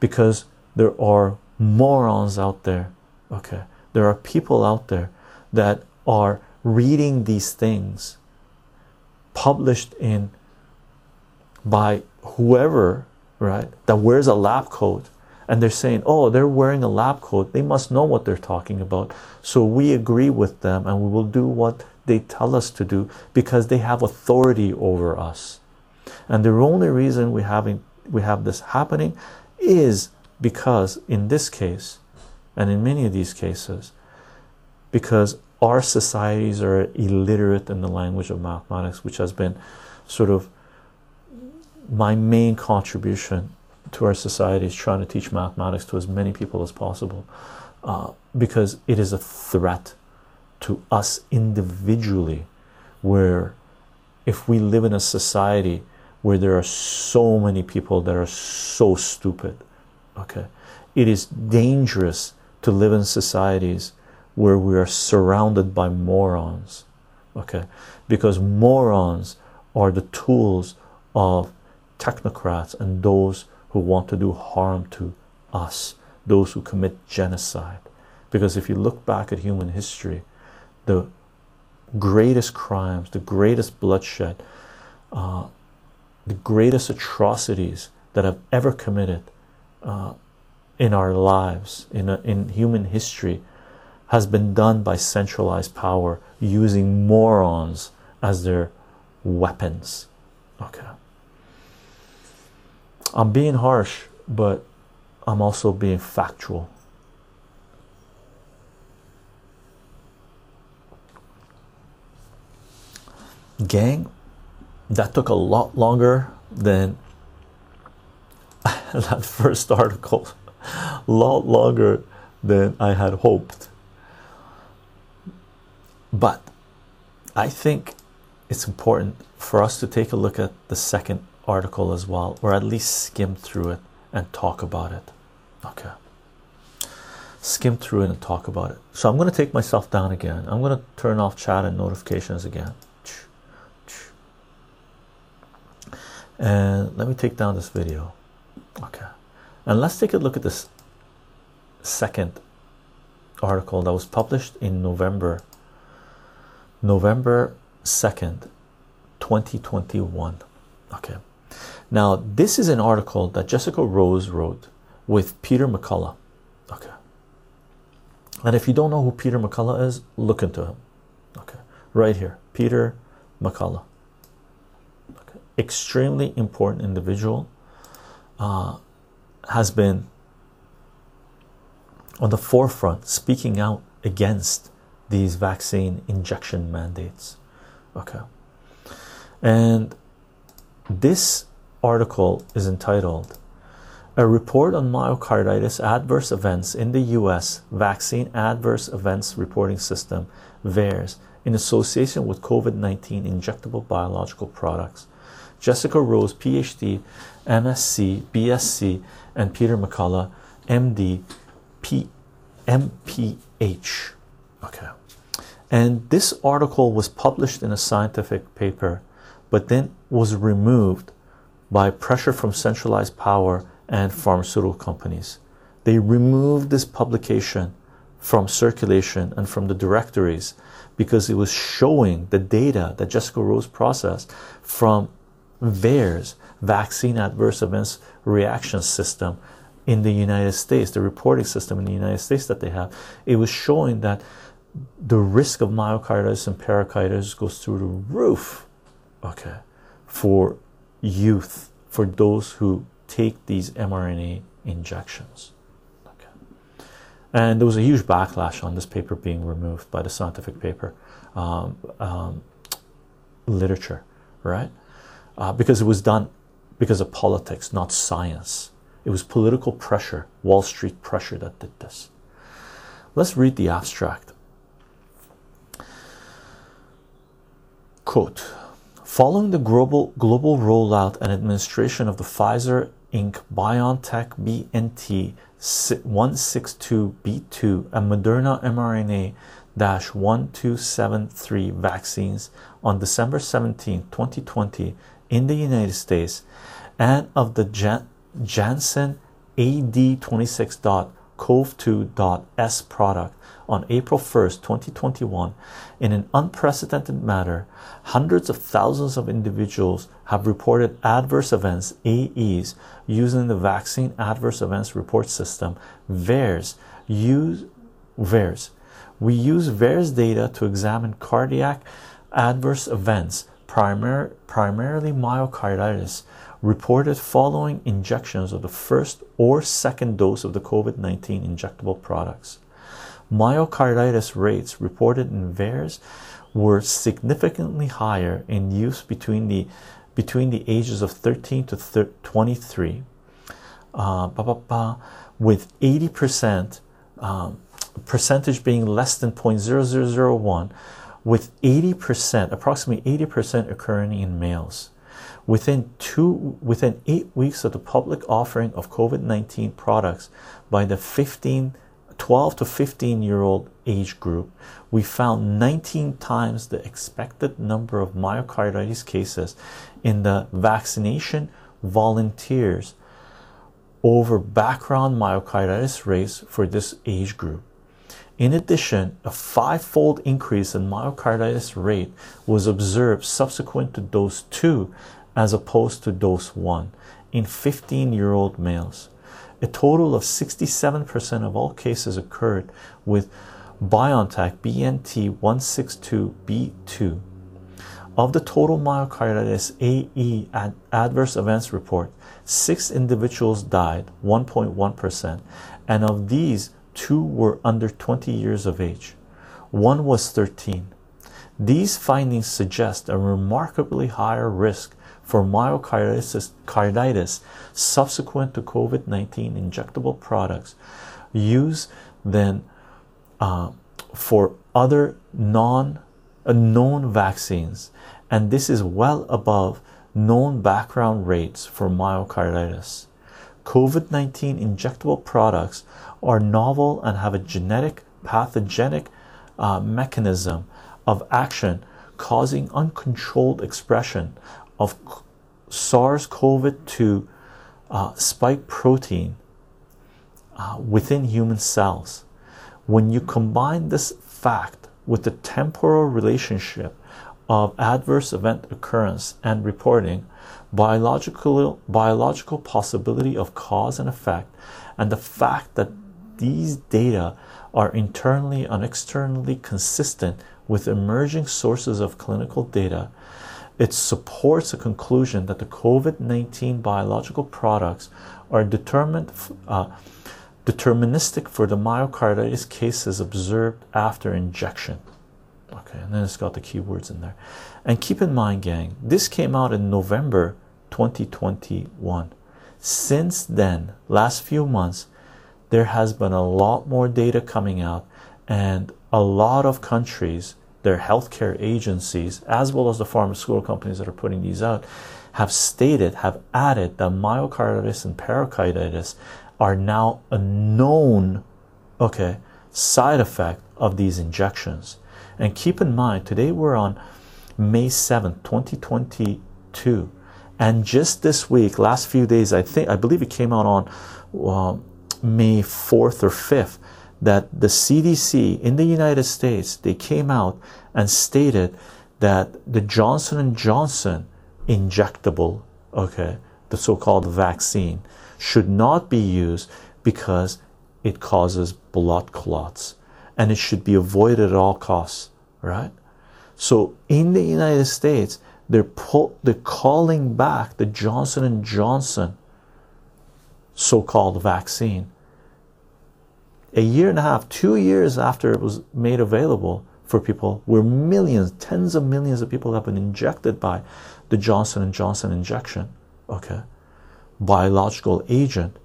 because there are morons out there, okay, there are people out there that are reading these things published in by whoever right that wears a lab coat and they're saying oh they're wearing a lab coat. They must know what they're talking about. So we agree with them and we will do what they tell us to do because they have authority over us and the only reason we having we have this happening is because in this case and in many of these cases because our societies are illiterate in the language of mathematics which has been sort of my main contribution to our society is trying to teach mathematics to as many people as possible uh, because it is a threat to us individually where if we live in a society where there are so many people that are so stupid. Okay. It is dangerous to live in societies where we are surrounded by morons. Okay? Because morons are the tools of technocrats and those who want to do harm to us, those who commit genocide. Because if you look back at human history, the greatest crimes, the greatest bloodshed, uh, the greatest atrocities that have ever committed uh, in our lives, in, a, in human history, has been done by centralized power using morons as their weapons. Okay. I'm being harsh, but I'm also being factual. Gang, that took a lot longer than that first article, a lot longer than I had hoped. But I think it's important for us to take a look at the second article as well, or at least skim through it and talk about it. Okay, skim through it and talk about it. So I'm going to take myself down again. I'm going to turn off chat and notifications again. And let me take down this video. Okay, and let's take a look at this second article that was published in November, November 2nd, 2021. Okay, now, this is an article that Jessica Rose wrote with Peter McCullough. Okay. And if you don't know who Peter McCullough is, look into him. Okay. Right here. Peter McCullough. Extremely important individual. Uh, has been on the forefront speaking out against these vaccine injection mandates. Okay. And this article is entitled A Report on Myocarditis Adverse Events in the US Vaccine Adverse Events Reporting System, VAERS, in association with COVID 19 injectable biological products. Jessica Rose, PhD, MSc, BSc, and Peter McCullough, MD, P, MPH. Okay. And this article was published in a scientific paper, but then was removed by pressure from centralized power and pharmaceutical companies. They removed this publication from circulation and from the directories because it was showing the data that Jessica Rose processed from VAERS, Vaccine Adverse Events Reaction System, in the United States, the reporting system in the United States that they have. It was showing that the risk of myocarditis and pericarditis goes through the roof. Okay, for youth for those who take these mRNA injections. Okay. And there was a huge backlash on this paper being removed by the scientific paper um, um, literature, right? Uh, because it was done because of politics, not science. It was political pressure, Wall Street pressure that did this. Let's read the abstract. Quote Following the global, global rollout and administration of the Pfizer Inc. BioNTech BNT 162b2 and Moderna mRNA 1273 vaccines on December 17, 2020, in the United States, and of the Jan Janssen AD26.cov2.s product on April 1st, 2021, in an unprecedented manner, hundreds of thousands of individuals have reported adverse events AEs using the vaccine adverse events report system VAERS use VAERS we use VAERS data to examine cardiac adverse events primar primarily myocarditis reported following injections of the first or second dose of the COVID-19 injectable products. Myocarditis rates reported in VAERS were significantly higher in use between the between the ages of 13 to 23 uh, bah, bah, bah, with 80 percent um, percentage being less than 0.0001 with 80 percent approximately 80 percent occurring in males within two within eight weeks of the public offering of COVID-19 products by the 15 12 to 15 year old age group, we found 19 times the expected number of myocarditis cases in the vaccination volunteers over background myocarditis rates for this age group. In addition, a five-fold increase in myocarditis rate was observed subsequent to dose 2 as opposed to dose 1 in 15-year-old males. A total of 67% of all cases occurred with BioNTech BNT162b2. Of the total myocarditis AE ad adverse events report, six individuals died, 1.1%, and of these, two were under 20 years of age. One was 13. These findings suggest a remarkably higher risk for myocarditis subsequent to COVID 19 injectable products used than uh, for other non uh, vaccines, and this is well above known background rates for myocarditis. COVID 19 injectable products are novel and have a genetic pathogenic uh, mechanism of action causing uncontrolled expression of SARS-CoV-2 uh, spike protein uh, within human cells. When you combine this fact with the temporal relationship of adverse event occurrence and reporting, biological biological possibility of cause and effect, and the fact that these data are internally and externally consistent with emerging sources of clinical data, it supports a conclusion that the COVID 19 biological products are determined, uh, deterministic for the myocarditis cases observed after injection. Okay, and then it's got the keywords in there. And keep in mind, gang, this came out in November 2021. Since then, last few months, there has been a lot more data coming out, and a lot of countries their healthcare agencies, as well as the pharmaceutical companies that are putting these out, have stated, have added that myocarditis and pericarditis are now a known, okay, side effect of these injections. And keep in mind, today we're on May 7th, 2022. And just this week, last few days, I think, I believe it came out on uh, May 4th or 5th that the CDC in the United States they came out and stated that the Johnson and Johnson injectable, okay, the so-called vaccine, should not be used because it causes blood clots and it should be avoided at all costs, right? So in the United States, they're they're calling back the Johnson and Johnson so called vaccine, a year and a half, two years after it was made available for people, where millions, tens of millions of people have been injected by the Johnson and Johnson injection, okay, biological agent,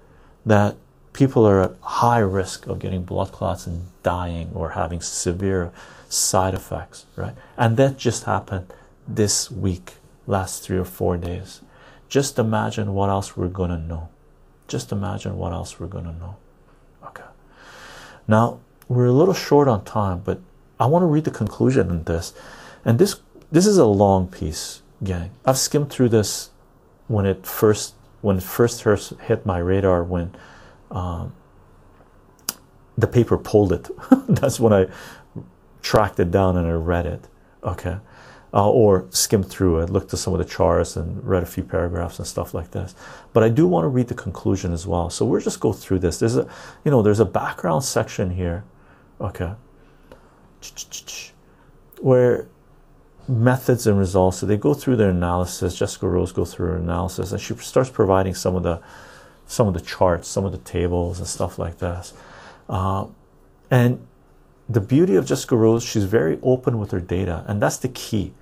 that people are at high risk of getting blood clots and dying or having severe side effects, right? And that just happened this week, last three or four days. Just imagine what else we're gonna know. Just imagine what else we're gonna know. Okay. Now we're a little short on time, but I want to read the conclusion in this. And this this is a long piece, gang. I've skimmed through this when it first when it first hit my radar when um, the paper pulled it. That's when I tracked it down and I read it. Okay. Uh, or skimmed through it, looked at some of the charts and read a few paragraphs and stuff like this. But I do want to read the conclusion as well. So we'll just go through this. There's a, you know, there's a background section here, okay, where methods and results. So they go through their analysis. Jessica Rose goes through her analysis, and she starts providing some of the some of the charts, some of the tables, and stuff like this. Uh, and the beauty of Jessica Rose, she's very open with her data, and that's the key,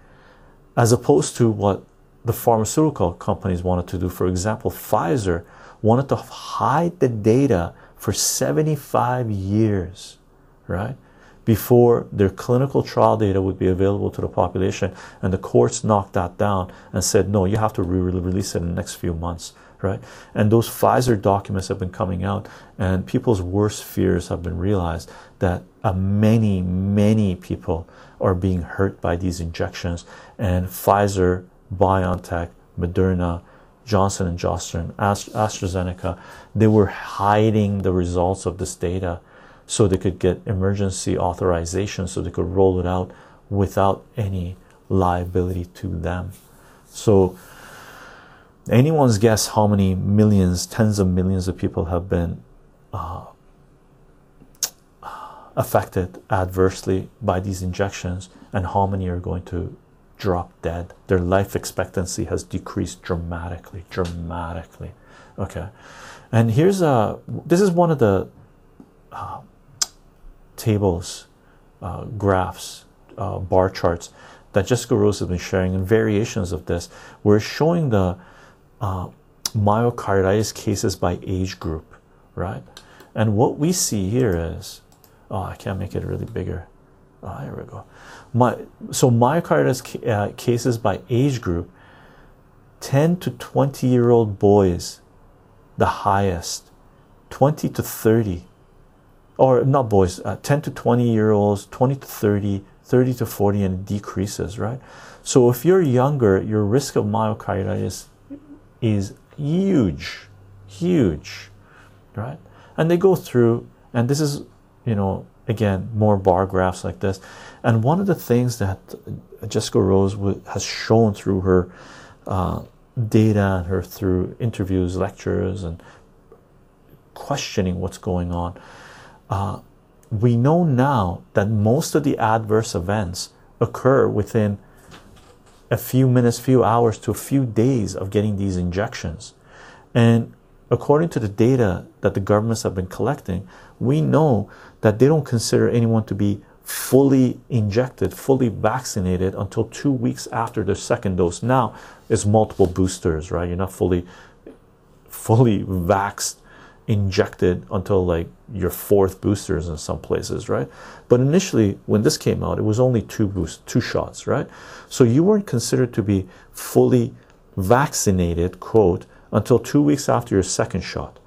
as opposed to what the pharmaceutical companies wanted to do. For example, Pfizer wanted to hide the data for 75 years, right? Before their clinical trial data would be available to the population, and the courts knocked that down and said, no, you have to re release it in the next few months right? And those Pfizer documents have been coming out, and people's worst fears have been realized that uh, many, many people are being hurt by these injections. And Pfizer, BioNTech, Moderna, Johnson and Johnson, AstraZeneca, they were hiding the results of this data so they could get emergency authorization, so they could roll it out without any liability to them. So anyone's guess how many millions, tens of millions of people have been uh, affected adversely by these injections, and how many are going to drop dead. Their life expectancy has decreased dramatically, dramatically. Okay, and here's a this is one of the uh, tables, uh, graphs, uh, bar charts that Jessica Rose has been sharing, and variations of this. We're showing the uh, myocarditis cases by age group, right? And what we see here is, oh, I can't make it really bigger. Oh, here we go. My so myocarditis ca uh, cases by age group, 10 to 20 year old boys, the highest, 20 to 30, or not boys, uh, 10 to 20 year olds, 20 to 30, 30 to 40, and decreases, right? So if you're younger, your risk of myocarditis is huge, huge, right? And they go through, and this is, you know, again, more bar graphs like this. And one of the things that Jessica Rose has shown through her uh, data and her through interviews, lectures, and questioning what's going on, uh, we know now that most of the adverse events occur within a few minutes, few hours to a few days of getting these injections. And according to the data that the governments have been collecting, we know that they don't consider anyone to be fully injected, fully vaccinated until two weeks after their second dose. Now it's multiple boosters, right? You're not fully fully vaxxed injected until like your fourth boosters in some places, right? But initially, when this came out, it was only two boosts, two shots, right? So you weren't considered to be fully vaccinated, quote, until two weeks after your second shot.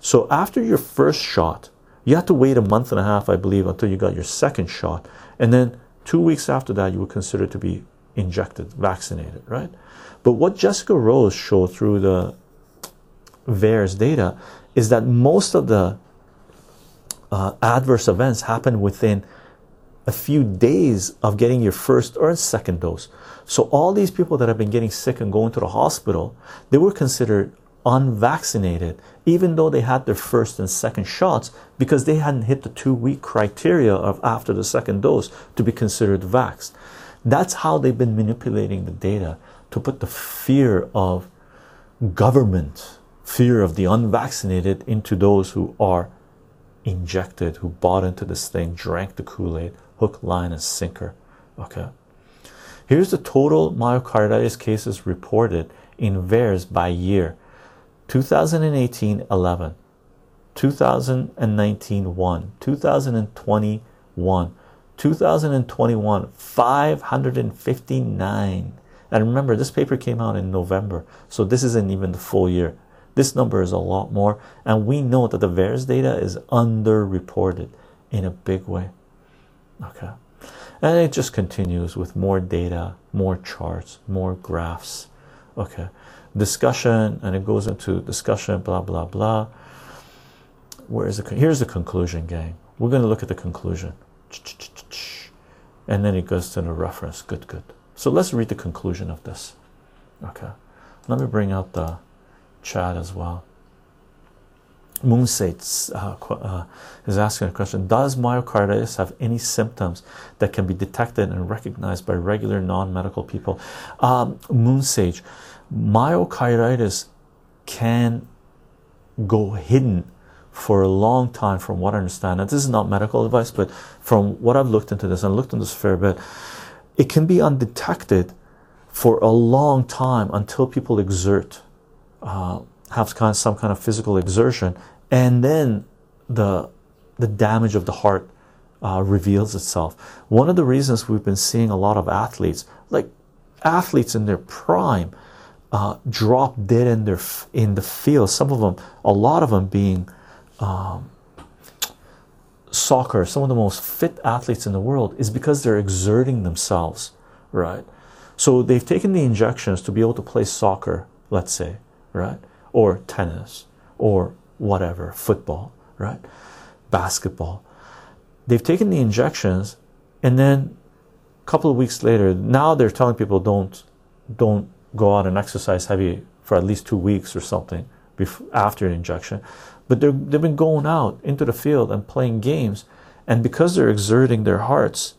So after your first shot, you had to wait a month and a half, I believe, until you got your second shot, and then two weeks after that, you were considered to be injected, vaccinated, right? But what Jessica Rose showed through the VAERS data is that most of the uh, adverse events happen within a few days of getting your first or second dose. So all these people that have been getting sick and going to the hospital, they were considered unvaccinated, even though they had their first and second shots, because they hadn't hit the two-week criteria of after the second dose to be considered vaxxed. That's how they've been manipulating the data to put the fear of government fear of the unvaccinated into those who are injected, who bought into this thing, drank the Kool Aid, hook, line, and sinker. Okay. Here's the total myocarditis cases reported in VAERS by year 2018 11, 2019 1, 2020 1, 2021 559. And remember, this paper came out in November, so this isn't even the full year. This number is a lot more, and we know that the VAERS data is underreported in a big way. Okay, and it just continues with more data, more charts, more graphs. Okay, discussion, and it goes into discussion, blah blah blah. Where is the here's the conclusion, gang? We're going to look at the conclusion, and then it goes to the reference. Good, good. So let's read the conclusion of this. Okay, let me bring out the chat as well. Moonsate uh, uh, is asking a question Does myocarditis have any symptoms that can be detected and recognized by regular non medical people? Um, Moonsage, myocarditis can go hidden for a long time, from what I understand. And this is not medical advice, but from what I've looked into this and looked into this fair bit, it can be undetected for a long time until people exert uh, have kind of some kind of physical exertion, and then the the damage of the heart uh, reveals itself. One of the reasons we've been seeing a lot of athletes, like athletes in their prime, uh, drop dead in their in the field. Some of them, a lot of them, being um, soccer. Some of the most fit athletes in the world is because they're exerting themselves, right? So they've taken the injections to be able to play soccer, let's say, right? Or tennis or whatever, football, right? Basketball. They've taken the injections and then a couple of weeks later, now they're telling people don't don't go out and exercise heavy for at least two weeks or something before, after an injection. But they've been going out into the field and playing games, and because they're exerting their hearts,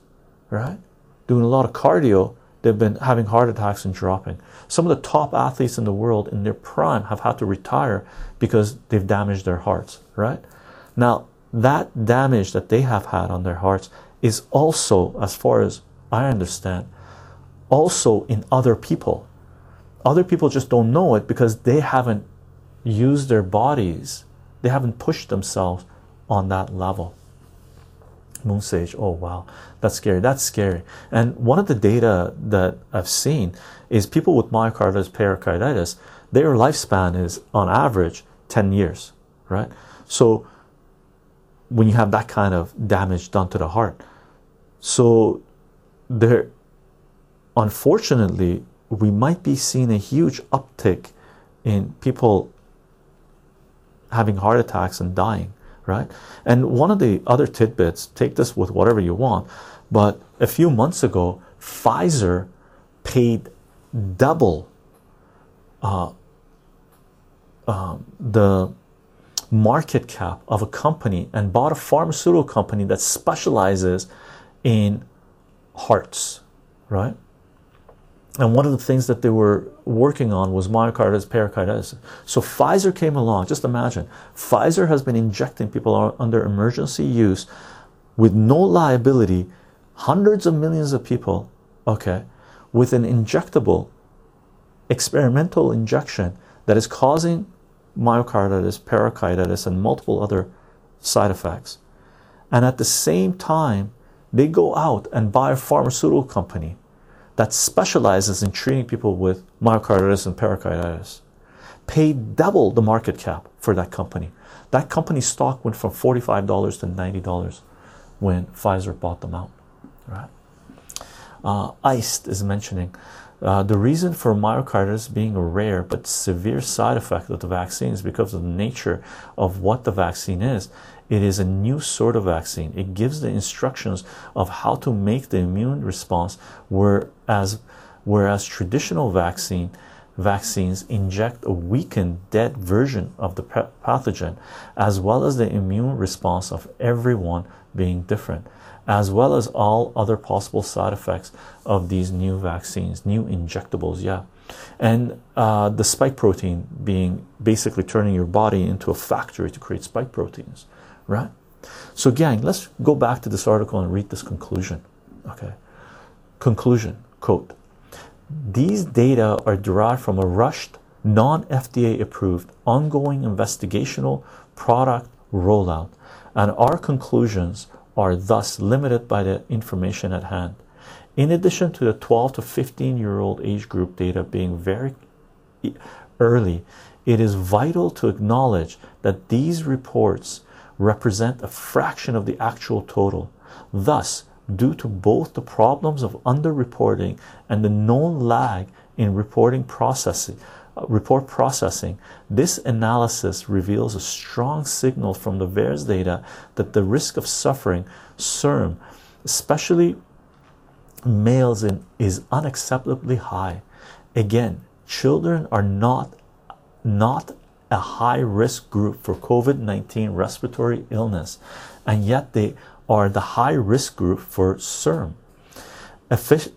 right, doing a lot of cardio, they've been having heart attacks and dropping. Some of the top athletes in the world in their prime have had to retire because they've damaged their hearts, right? Now, that damage that they have had on their hearts is also, as far as I understand, also in other people. Other people just don't know it because they haven't used their bodies, they haven't pushed themselves on that level. Moon oh wow, that's scary. That's scary. And one of the data that I've seen is people with myocarditis, pericarditis, their lifespan is on average 10 years, right? So when you have that kind of damage done to the heart, so there, unfortunately, we might be seeing a huge uptick in people having heart attacks and dying right? And one of the other tidbits, take this with whatever you want, but a few months ago, Pfizer paid double uh, uh, the market cap of a company and bought a pharmaceutical company that specializes in hearts, right? And one of the things that they were working on was myocarditis pericarditis. So pfizer came along. Just imagine. Pfizer has been injecting people under emergency use with no liability. Hundreds of millions of people okay with an injectable experimental injection that is causing myocarditis pericarditis and multiple other side effects. And at the same time they go out and buy a pharmaceutical company that specializes in treating people with myocarditis and pericarditis paid double the market cap for that company. That company's stock went from $45 to $90 when Pfizer bought them out. Right? Uh, ICE is mentioning uh, the reason for myocarditis being a rare but severe side effect of the vaccine is because of the nature of what the vaccine is. It is a new sort of vaccine. It gives the instructions of how to make the immune response, whereas whereas traditional vaccine vaccines inject a weakened dead version of the pathogen as well as the immune response of everyone being different as well as all other possible side effects of these new vaccines, new injectables. Yeah, and uh, the spike protein being basically turning your body into a factory to create spike proteins, right? So, gang, let's go back to this article and read this conclusion. Okay, conclusion quote These data are derived from a rushed, non FDA approved, ongoing investigational product rollout, and our conclusions are thus limited by the information at hand. In addition to the 12 to 15 year old age group data being very early, it is vital to acknowledge that these reports represent a fraction of the actual total. Thus, due to both the problems of underreporting and the known lag in reporting processing, uh, report processing, this analysis reveals a strong signal from the VAERS data that the risk of suffering CIRM, especially males, in, is unacceptably high. Again, children are not not a high risk group for COVID 19 respiratory illness, and yet they are the high risk group for CIRM. Effic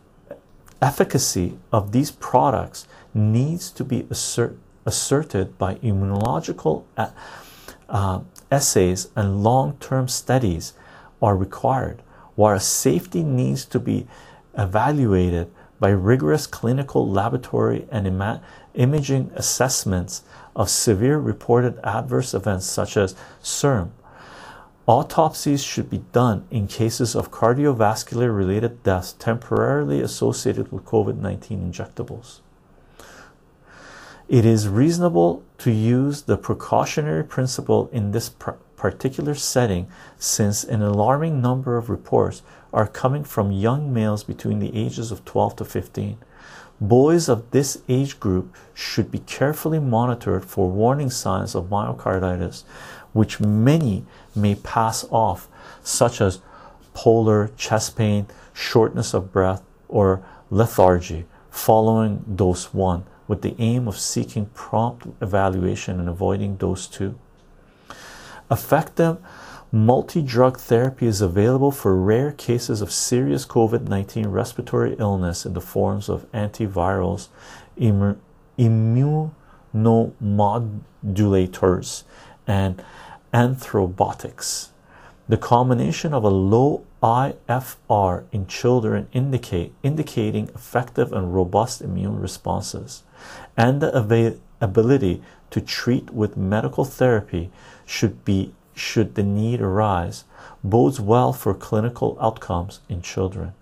efficacy of these products needs to be assert asserted by immunological uh, uh, assays and long term studies are required, while safety needs to be evaluated by rigorous clinical laboratory and ima imaging assessments of severe reported adverse events such as CIRM. Autopsies should be done in cases of cardiovascular related deaths temporarily associated with COVID 19 injectables. It is reasonable to use the precautionary principle in this particular setting since an alarming number of reports are coming from young males between the ages of 12 to 15. Boys of this age group should be carefully monitored for warning signs of myocarditis, which many may pass off, such as polar chest pain, shortness of breath, or lethargy following dose 1, with the aim of seeking prompt evaluation and avoiding dose 2. Effective multi drug therapy is available for rare cases of serious COVID 19 respiratory illness in the forms of antivirals, immunomodulators, and antithrombotics. The combination of a low IFR in children indicate indicating effective and robust immune responses and the ability to treat with medical therapy should be should the need arise bodes well for clinical outcomes in children.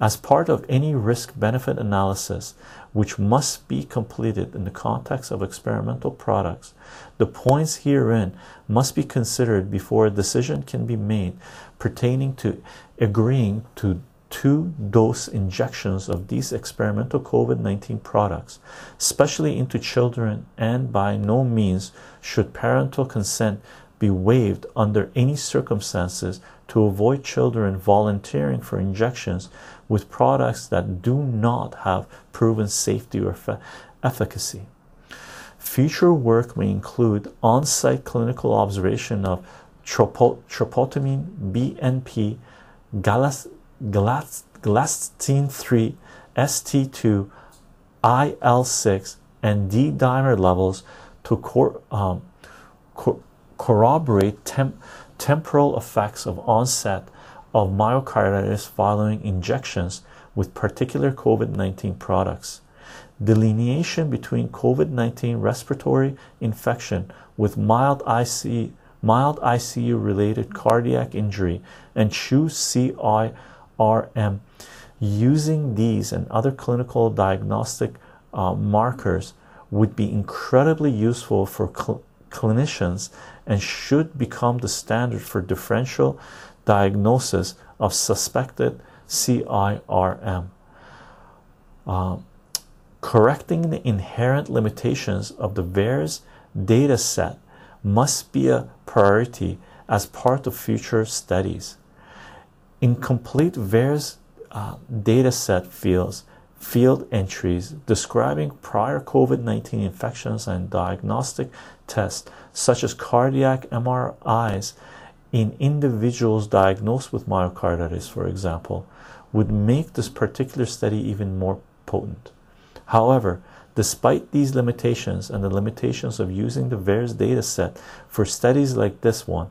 As part of any risk benefit analysis which must be completed in the context of experimental products the points herein must be considered before a decision can be made pertaining to agreeing to two dose injections of these experimental COVID 19 products, especially into children, and by no means should parental consent be waived under any circumstances to avoid children volunteering for injections with products that do not have proven safety or efficacy. Future work may include on site clinical observation of tropotamine BNP, galas galactine 3, ST2, IL6, and D dimer levels to cor um, cor corroborate temp temporal effects of onset of myocarditis following injections with particular COVID 19 products. Delineation between COVID 19 respiratory infection with mild IC, mild ICU related cardiac injury and true CIRM. Using these and other clinical diagnostic uh, markers would be incredibly useful for cl clinicians and should become the standard for differential diagnosis of suspected CIRM. Uh, correcting the inherent limitations of the VAERS data set must be a priority as part of future studies incomplete VAERS uh, data set fields field entries describing prior COVID-19 infections and diagnostic tests such as cardiac MRIs in individuals diagnosed with myocarditis, for example, would make this particular study even more potent. However, despite these limitations and the limitations of using the VAERS data set for studies like this one,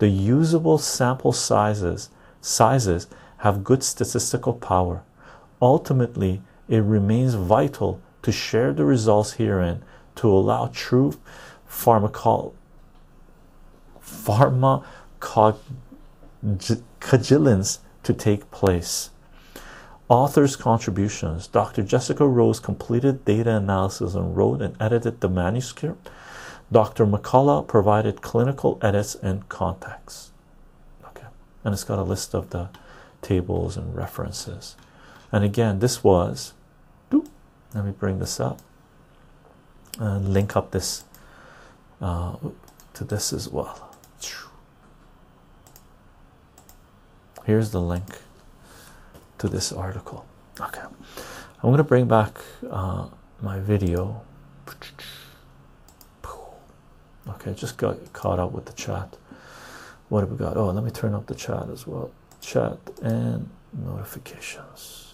the usable sample sizes sizes have good statistical power. Ultimately, it remains vital to share the results herein to allow true pharmacol pharmacovigilance to take place. Author's contributions Dr. Jessica Rose completed data analysis and wrote and edited the manuscript. Dr. McCullough provided clinical edits and context. Okay, and it's got a list of the tables and references. And again, this was, let me bring this up and link up this to this as well. Here's the link to this article. Okay, I'm to bring back uh, my video. Okay, just got caught up with the chat. What have we got? Oh, let me turn up the chat as well. Chat and notifications.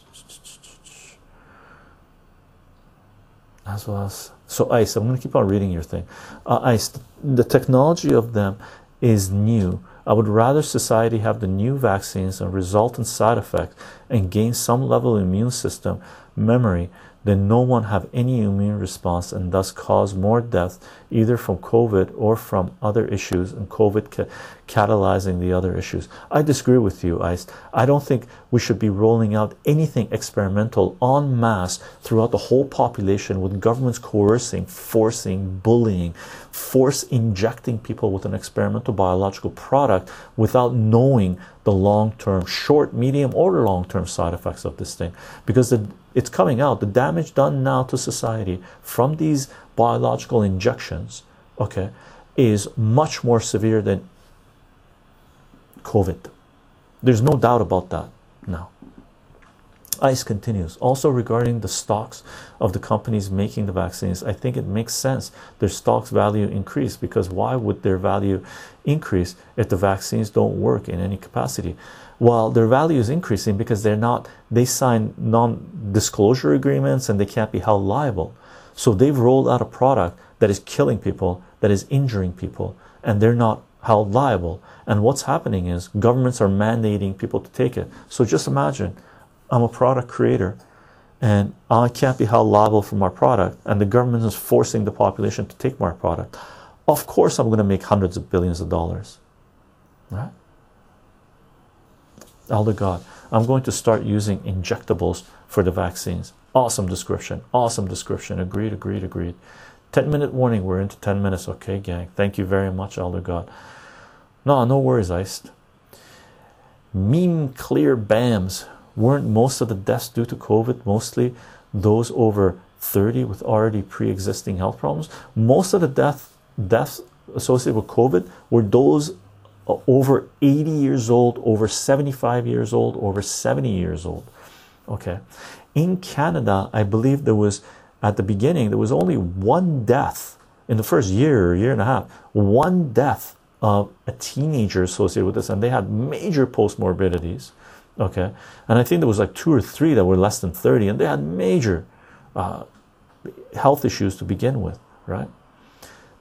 As well as so ice. I'm going to keep on reading your thing. Uh, ice. The technology of them is new I would rather society have the new vaccines and resultant side effects and gain some level of immune system memory than no one have any immune response and thus cause more death either from COVID or from other issues and COVID ca catalyzing the other issues. I disagree with you, Ice. I don't think we should be rolling out anything experimental en masse throughout the whole population with governments coercing, forcing, bullying, force injecting people with an experimental biological product without knowing the long term, short, medium, or long term side effects of this thing because the, it's coming out. The damage done now to society from these biological injections, okay, is much more severe than COVID. There's no doubt about that now. ICE continues. Also, regarding the stocks of the companies making the vaccines, I think it makes sense their stocks value increase because why would their value increase if the vaccines don't work in any capacity? Well, their value is increasing because they're not, they sign non disclosure agreements and they can't be held liable. So they've rolled out a product that is killing people, that is injuring people, and they're not held liable. And what's happening is governments are mandating people to take it. So just imagine I'm a product creator and I can't be held liable for my product, and the government is forcing the population to take my product. Of course, I'm going to make hundreds of billions of dollars, right? Elder God, I'm going to start using injectables for the vaccines. Awesome description, awesome description. Agreed, agreed, agreed. 10 minute warning, we're into 10 minutes. Okay, gang. Thank you very much, Elder God. No, no worries, Iced. Meme clear BAMs weren't most of the deaths due to COVID mostly those over 30 with already pre-existing health problems? Most of the death deaths associated with COVID were those over 80 years old, over 75 years old, over 70 years old. Okay, in Canada, I believe there was at the beginning there was only one death in the first year year and a half, one death of a teenager associated with this, and they had major post morbidities okay? And i think there was like two or three that were less than 30 and they had major uh, health issues to begin with right?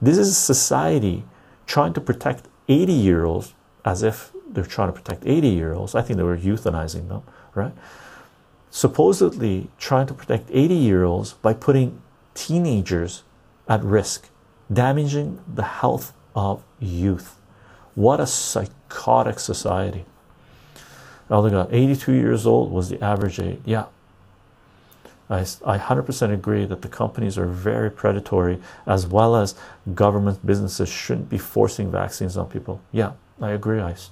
This is society trying to protect 80 year olds as if they're trying to protect 80 year olds i think they were euthanizing them right supposedly trying to protect 80 year olds by putting teenagers at risk damaging the health of youth what a psychotic society Elder God, 82 years old was the average age. Yeah. I, I 100% agree that the companies are very predatory as well as government businesses shouldn't be forcing vaccines on people. Yeah, I agree, Ice.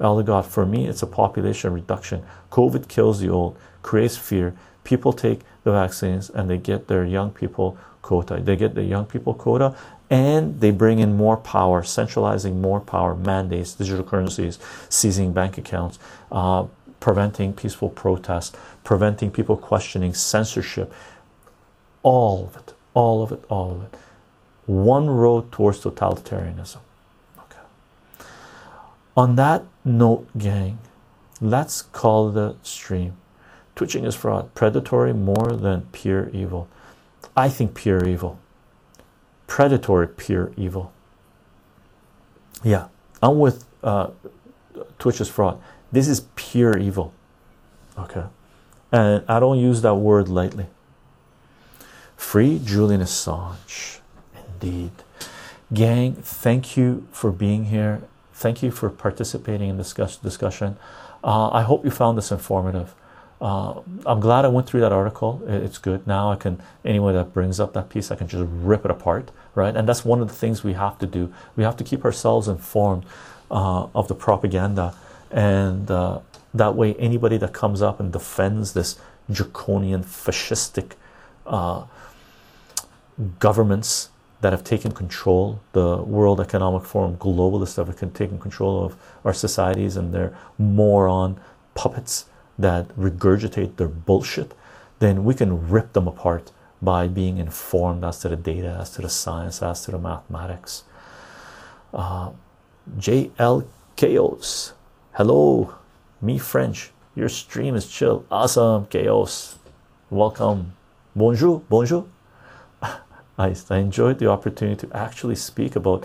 Elder God, for me, it's a population reduction. COVID kills the old, creates fear. People take the vaccines and they get their young people quota. They get the young people quota and they bring in more power, centralizing more power, mandates, digital currencies, seizing bank accounts, uh, preventing peaceful protest, preventing people questioning censorship. All of it, all of it, all of it. One road towards totalitarianism. Okay. On that note, gang, let's call the stream. Twitching is fraud, predatory more than pure evil. I think pure evil, predatory, pure evil. Yeah, I'm with uh, Twitch is fraud. This is pure evil. Okay, and I don't use that word lightly. Free Julian Assange, indeed. Gang, thank you for being here. Thank you for participating in this discussion. Uh, I hope you found this informative. Uh, I'm glad I went through that article. It's good. Now I can, anyone that brings up that piece, I can just rip it apart, right? And that's one of the things we have to do. We have to keep ourselves informed uh, of the propaganda, and uh, that way, anybody that comes up and defends this draconian, fascistic uh, governments that have taken control, the World Economic Forum globalists that have taken control of our societies, and they're moron puppets that regurgitate their bullshit, then we can rip them apart by being informed as to the data, as to the science, as to the mathematics. Uh, JL Chaos, hello, me French. Your stream is chill, awesome, Chaos. Welcome, bonjour, bonjour. I, I enjoyed the opportunity to actually speak about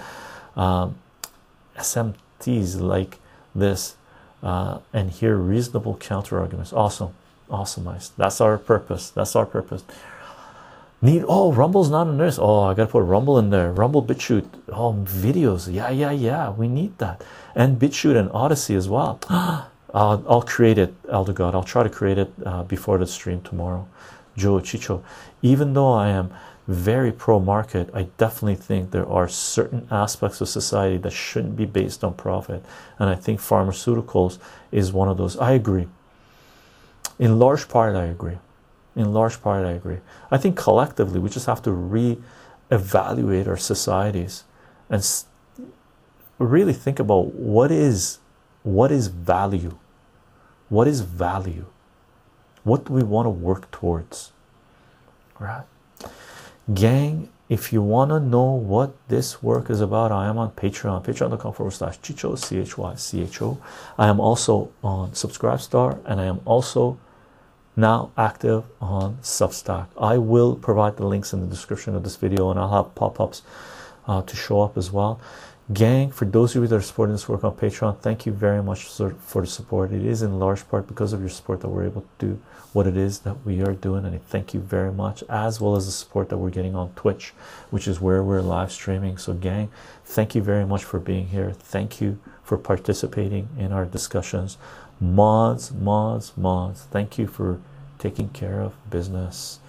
um, SMTs like this uh, and hear reasonable counter arguments. Awesome, awesome. That's our purpose. That's our purpose. Need oh, Rumble's not a nurse. Oh, I gotta put Rumble in there. Rumble, BitChute, oh, videos. Yeah, yeah, yeah. We need that, and BitChute and Odysee as well. I'll, I'll create it, Elder God. I'll try to create it uh, before the stream tomorrow. Joe Chycho, even though I am very pro market, I definitely think there are certain aspects of society that shouldn't be based on profit. And I think pharmaceuticals is one of those. I agree. In large part, I agree. In large part, I agree. I think collectively, we just have to re-evaluate our societies and really think about what is what is value. What is value? What do we want to work towards? Right? Gang, if you want to know what this work is about, I am on Patreon, patreon.com forward slash Chycho, C H Y C H O. I am also on Subscribestar and I am also now active on Substack. I will provide the links in the description of this video and I'll have pop ups uh, to show up as well. Gang, for those of you that are supporting this work on Patreon, thank you very much for the support. It is in large part because of your support that we're able to do what it is that we are doing, and I thank you very much, as well as the support that we're getting on Twitch, which is where we're live streaming. So, gang, thank you very much for being here. Thank you for participating in our discussions. Mods, mods, mods, thank you for taking care of business.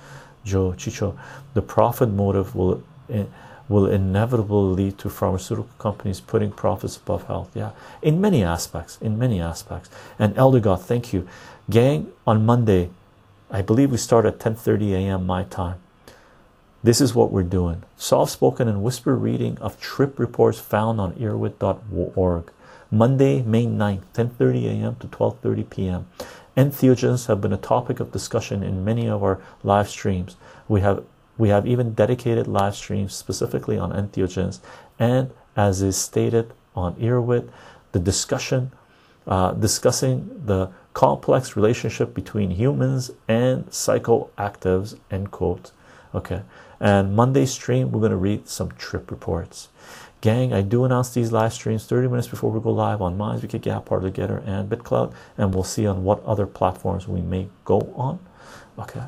Joe Chycho, the profit motive will. Eh, will inevitably lead to pharmaceutical companies putting profits above health. Yeah, in many aspects, in many aspects. And Elder God, thank you, gang. On Monday, I believe we start at 10:30 a.m. my time. This is what we're doing: soft-spoken and whisper reading of trip reports found on erowid.org. Monday, May 9th, 10:30 a.m. to 12:30 p.m. Entheogens have been a topic of discussion in many of our live streams. We have we have even dedicated live streams specifically on entheogens, and as is stated on Erowid, the discussion uh, discussing the complex relationship between humans and psychoactives. End quote. Okay, and Monday stream we're going to read some trip reports. Gang, I do announce these live streams 30 minutes before we go live on Minds, We Kick Gab, Parler Gettr, and BitCloud, and we'll see on what other platforms we may go on. Okay.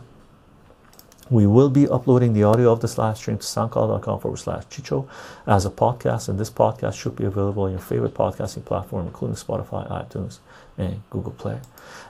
We will be uploading the audio of this live stream to soundcloud.com forward slash chycho as a podcast, and this podcast should be available on your favorite podcasting platform, including Spotify, iTunes, and Google Play.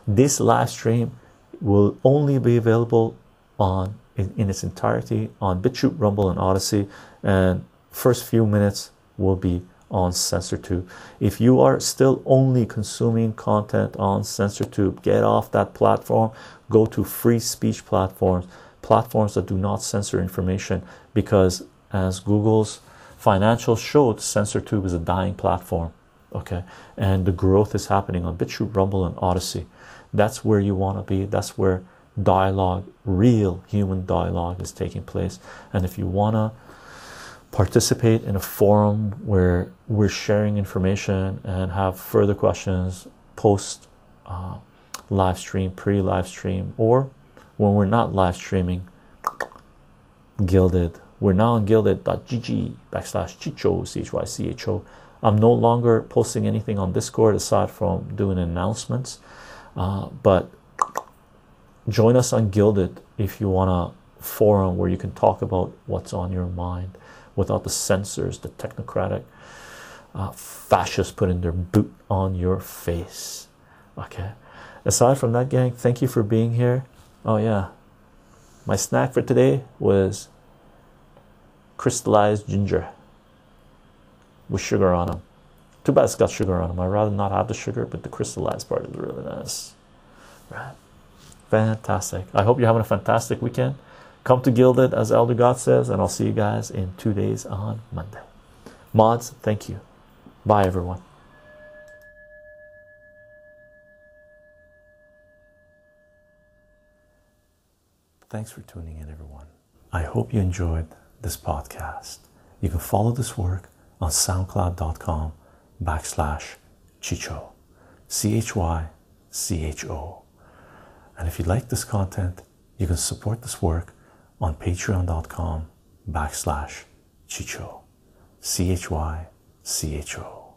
This live stream will only be available on in, in its entirety on BitChute, Rumble, and Odysee, and first few minutes will be on CensorTube. If you are still only consuming content on CensorTube, get off that platform, go to free speech platforms platforms that do not censor information because as Google's financials showed CensorTube is a dying platform okay and the growth is happening on BitChute, Rumble and Odysee. that's where you want to be that's where dialogue real human dialogue is taking place and if you want to participate in a forum where we're sharing information and have further questions post uh, live stream, pre live stream, or when we're not live streaming, Guilded. We're now on guilded.gg backslash chycho, c h y c h o. I'm no longer posting anything on Discord aside from doing announcements, uh, but join us on Guilded if you want a forum where you can talk about what's on your mind without the censors, the technocratic uh, fascists putting their boot on your face. Okay. Aside from that, gang, thank you for being here. Oh, yeah. My snack for today was crystallized ginger with sugar on them. Too bad it's got sugar on them. I'd rather not have the sugar, but the crystallized part is really nice. Right. Fantastic. I hope you're having a fantastic weekend. Come to Guilded, as Elder God says, and I'll see you guys in two days on Monday. Mods, thank you. Bye, everyone. Thanks for tuning in, everyone. I hope you enjoyed this podcast. You can follow this work on soundcloud.com backslash Chycho, C H Y C H O. And if you like this content, you can support this work on patreon.com backslash Chycho, C H Y C H O.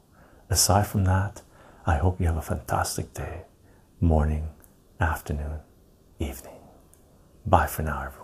Aside from that, I hope you have a fantastic day, morning, afternoon, evening. Bye for now, everyone.